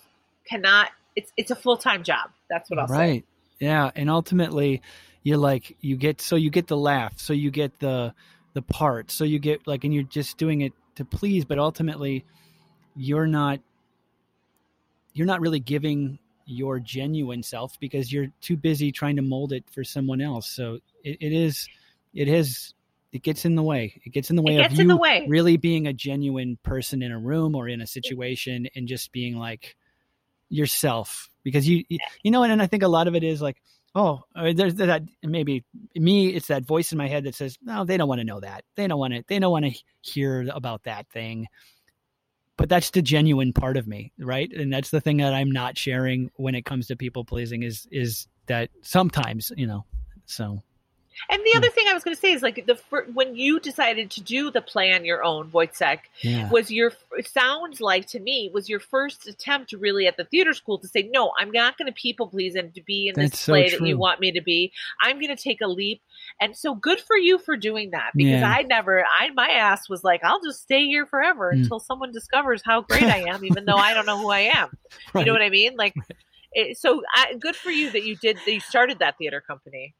cannot. It's it's a full time job. That's what I'll say. right. Yeah. And ultimately you like you get so you get the laugh, so you get the the part, so you get like and you're just doing it to please, but ultimately you're not you're not really giving your genuine self because you're too busy trying to mold it for someone else. So it, it is it is it gets in the way. It gets in the way of you way. really being a genuine person in a room or in a situation and just being like yourself because you you- you know and, and I think a lot of it is like oh there's that maybe me it's that voice in my head that says no they don't want to know that. They don't want to they don't want to hear about that thing. But that's the genuine part of me right? And that's the thing that i'm not sharing when it comes to people pleasing is is that sometimes you know so And the other thing I was going to say is like the when you decided to do the play on your own, Woyzeck, yeah. was your it sounds like to me was your first attempt really at the theater school to say no i'm not going to people please and to be in this That's so play that you want me to be. I'm going to take a leap. And so good for you for doing that because Yeah. i never i my ass was like i'll just stay here forever Mm. until someone discovers how great i am even though i don't know who i am. You know what i mean? Like it, so I, good for you that you did that you started that theater company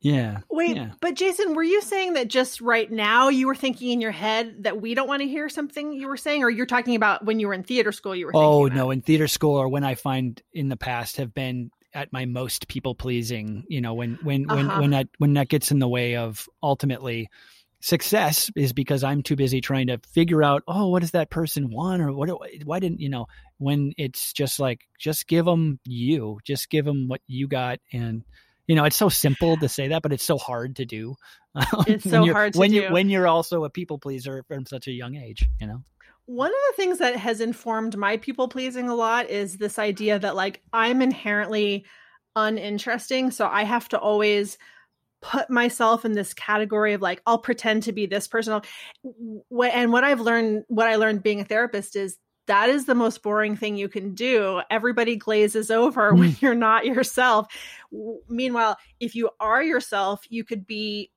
yeah Wait, yeah. but Jason, were you saying that just right now you were thinking in your head that we don't want to hear something you were saying, or you're talking about when you were in theater school you were Oh no, in theater school or when I find in the past have been at my most people pleasing, you know, when when when Uh-huh. when that when that gets in the way of ultimately success is because I'm too busy trying to figure out, oh, what does that person want or what why didn't, you know, when it's just like just give them you, just give them what you got and you know, it's so simple to say that, but it's so hard to do. It's so hard to when do. you when you're also a people pleaser from such a young age, you know. One of the things that has informed my people pleasing a lot is this idea that like I'm inherently uninteresting, so I have to always put myself in this category of like I'll pretend to be this person. And what I've learned, what I learned being a therapist is that is the most boring thing you can do. Everybody glazes over when mm. you're not yourself. Meanwhile, if you are yourself, you could be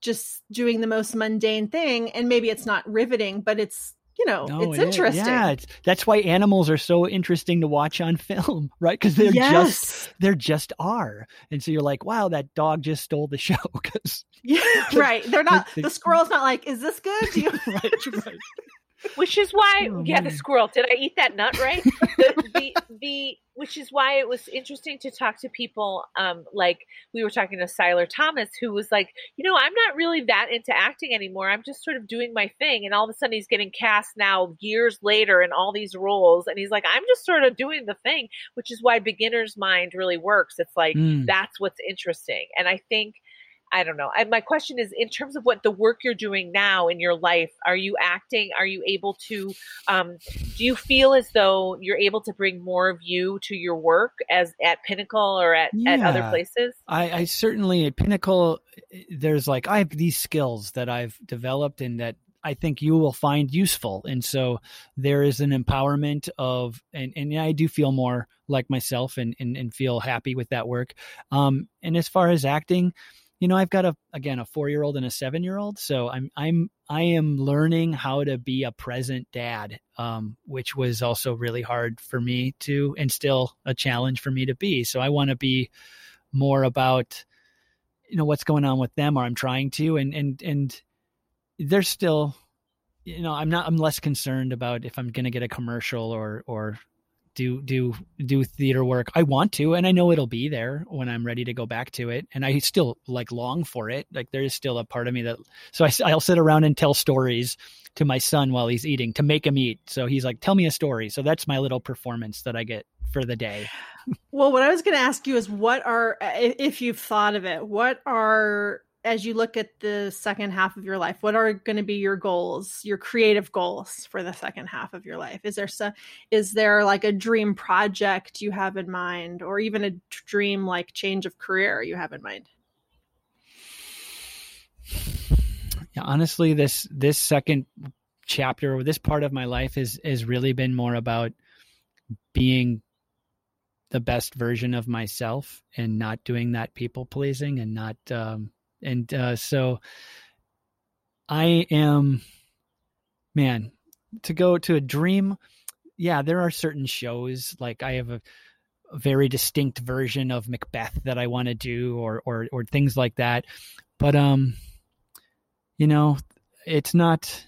just doing the most mundane thing and maybe it's not riveting, but it's you know, No, it's it is. interesting. Yeah, it's, that's why animals are so interesting to watch on film, right? Because they're just they're just are, and so you're like, wow, that dog just stole the show. Because Yeah, right. They're not they- the squirrel's not like, is this good? Do you right, right. Which is why Oh, yeah the squirrel did i eat that nut right? The, the the which is why it was interesting to talk to people um like we were talking to Siler Thomas who was like you know I'm not really that into acting anymore. I'm just sort of doing my thing. And all of a sudden he's getting cast now years later in all these roles and he's like I'm just sort of doing the thing which is why beginner's mind really works. It's like Mm. that's what's interesting. And I think I don't know. I, my question is, in terms of what the work you're doing now in your life, are you acting? Are you able to? Um, do you feel as though you're able to bring more of you to your work as at Pinnacle or at, at other places? I, I certainly at Pinnacle, there's like I have these skills that I've developed and that I think you will find useful, and so there is an empowerment of, and and I do feel more like myself and and, and feel happy with that work. Um, and as far as acting, you know, I've got a again a four year old and a seven year old, so I'm I'm I am learning how to be a present dad, um, which was also really hard for me to, and still a challenge for me to be. So I want to be more about you know what's going on with them or i'm trying to and and and they're still you know i'm not i'm less concerned about if i'm going to get a commercial or or do do do theater work. I want to and i know it'll be there when i'm ready to go back to it and i still like long for it. Like there is still a part of me that so I, i'll sit around and tell stories to my son while he's eating to make him eat. So he's like tell me a story. So that's my little performance that i get for the day. Well, what I was going to ask you is what are, if you've thought of it, what are, as you look at the second half of your life, what are going to be your goals, your creative goals for the second half of your life? Is there some, is there like a dream project you have in mind, or even a dream like change of career you have in mind? Yeah, honestly, this this second chapter or this part of my life has has really been more about being the best version of myself and not doing that people pleasing and not um and uh so I am man to go to a dream yeah there are certain shows like I have a, a very distinct version of Macbeth that I want to do or or or things like that. But um you know it's not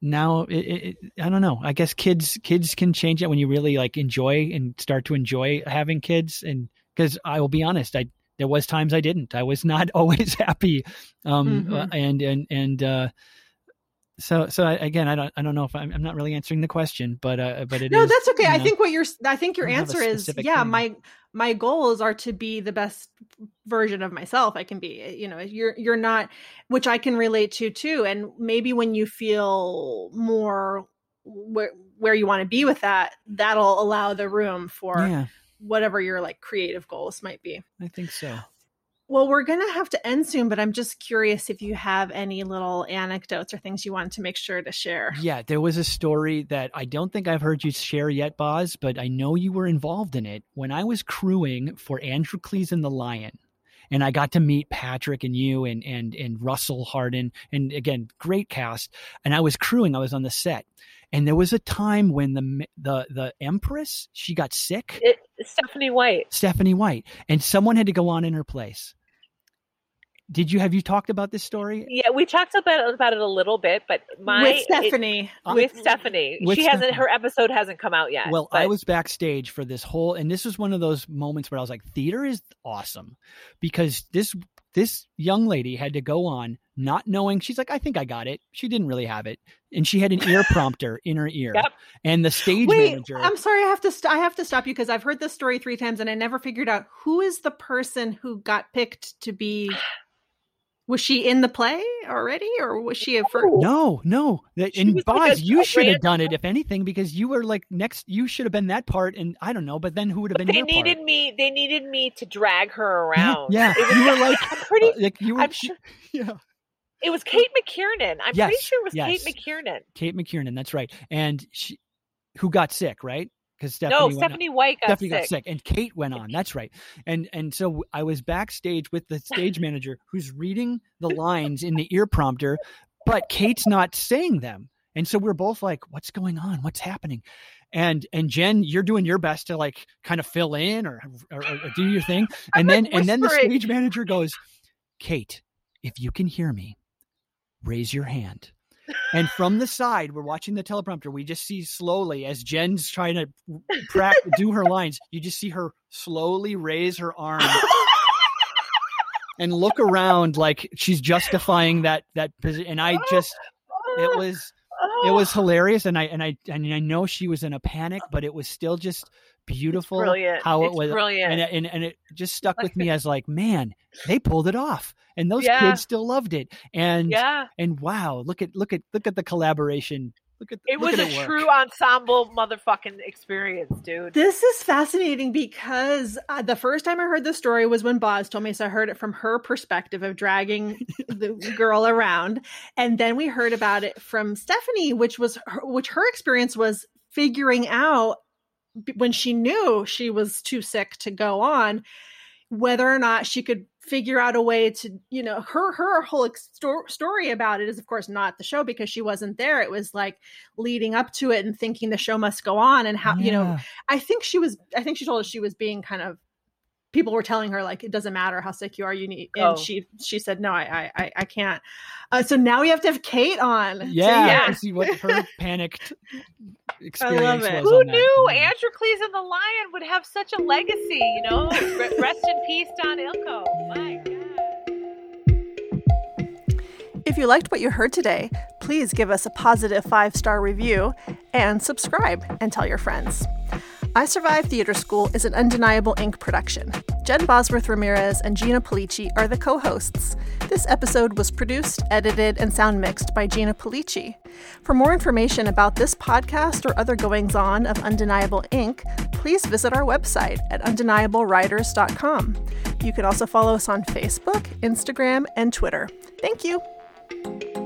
now it, it, i don't know. I guess kids kids can change it when you really like enjoy and start to enjoy having kids and because i will be honest i there was times i didn't i was not always happy um Mhm. and and and uh so so I, again i don't i don't know if i'm, I'm not really answering the question but uh but it is. no, that's okay. I know, think what your I think your I don't have a answer is yeah. thing. My my goals are to be the best version of myself I can be. You know, you're you're not, which I can relate to too. And maybe when you feel more where where you want to be with that, that'll allow the room for yeah whatever your like creative goals might be. i think so Well, we're going to have to end soon, but I'm just curious if you have any little anecdotes or things you want to make sure to share. Yeah, there was a story that I don't think I've heard you share yet, Boz, but I know you were involved in it. When I was crewing for Androcles and the Lion, and I got to meet Patrick and you and and and Russell Harden, and again, great cast. And I was crewing, I was on the set, and there was a time when the the the Empress she got sick, It, Stephanie White. Stephanie White, and someone had to go on in her place. Did you have you talked about this story? Yeah, we talked about about it a little bit, but my with it- Stephanie. Uh, with Stephanie, With she hasn't. Her episode hasn't come out yet. Well, I was backstage for this whole, and this was one of those moments where I was like, theater is awesome because this this young lady had to go on not knowing. She's like, I think I got it. She didn't really have it, and she had an ear prompter in her ear, Yep. and the stage Wait, manager. I'm sorry. I have to. St- I have to stop you because I've heard this story three times and I never figured out who is the person who got picked to be. Was she in the play already, or was she a first? no, no, that, She and was like Boz, you should have done it if anything because you were like next. You should have been that part, and I don't know, but then who would have been they your needed part? me. They needed me to drag her around. yeah, It was, you were like, I'm pretty. Uh, like you were, I'm sure yeah. it was Kate McKiernan. I'm pretty sure it was yes. Kate McKiernan. Kate McKiernan, that's right, and she, who got sick, right? Because Stephanie no, Stephanie White got Stephanie sick. got sick, and Kate went on. That's right. And and so I was backstage with the stage manager who's reading the lines in the ear prompter, but Kate's not saying them. And so we're both like, "What's going on? What's happening?" And and Jen, you're doing your best to like kind of fill in or or, or do your thing. And then and then the stage manager goes, "Kate, if you can hear me, raise your hand." And from the side, we're watching the teleprompter. We just see slowly as Jen's trying to pra- do her lines. You just see her slowly raise her arm and look around like she's justifying that that position. And I just, it was, it was ah. hilarious. And I and I and I know she was in a panic, but it was still just beautiful brilliant. how it It's was brilliant. and, and and it just stuck with me as like man they pulled it off and those Yeah. kids still loved it and yeah, and wow look at look at look at the collaboration look at it look was at a it true ensemble motherfucking experience, dude. This is fascinating because uh, the first time I heard the story was when Boz told me, so I heard it from her perspective of dragging the girl around, and then we heard about it from Stephanie, which was her, which her experience was figuring out when she knew she was too sick to go on whether or not she could figure out a way to you know her her whole ex- story about it is of course not the show because she wasn't there it was like leading up to it and thinking the show must go on and how you know I think she was. I think she told us she was being kind of. People were telling her like it doesn't matter how sick you are, you need. And Oh. she she said no, I I I can't. Uh, so now we have to have Kate on. So, yeah, yeah. to see what her panicked experience it. was Who on that. knew Yeah. Androcles and the Lion would have such a legacy? You know, rest in peace, Don Ilko. My God. If you liked what you heard today, please give us a positive five star review and subscribe and tell your friends. I Survive Theater School is an Undeniable Inc. production. Jen Bosworth Ramirez and Gina Pulice are the co hosts. This episode was produced, edited, and sound mixed by Gina Pulice. For more information about this podcast or other goings on of Undeniable Inc., please visit our website at undeniablewriters.com. You can also follow us on Facebook, Instagram, and Twitter. Thank you.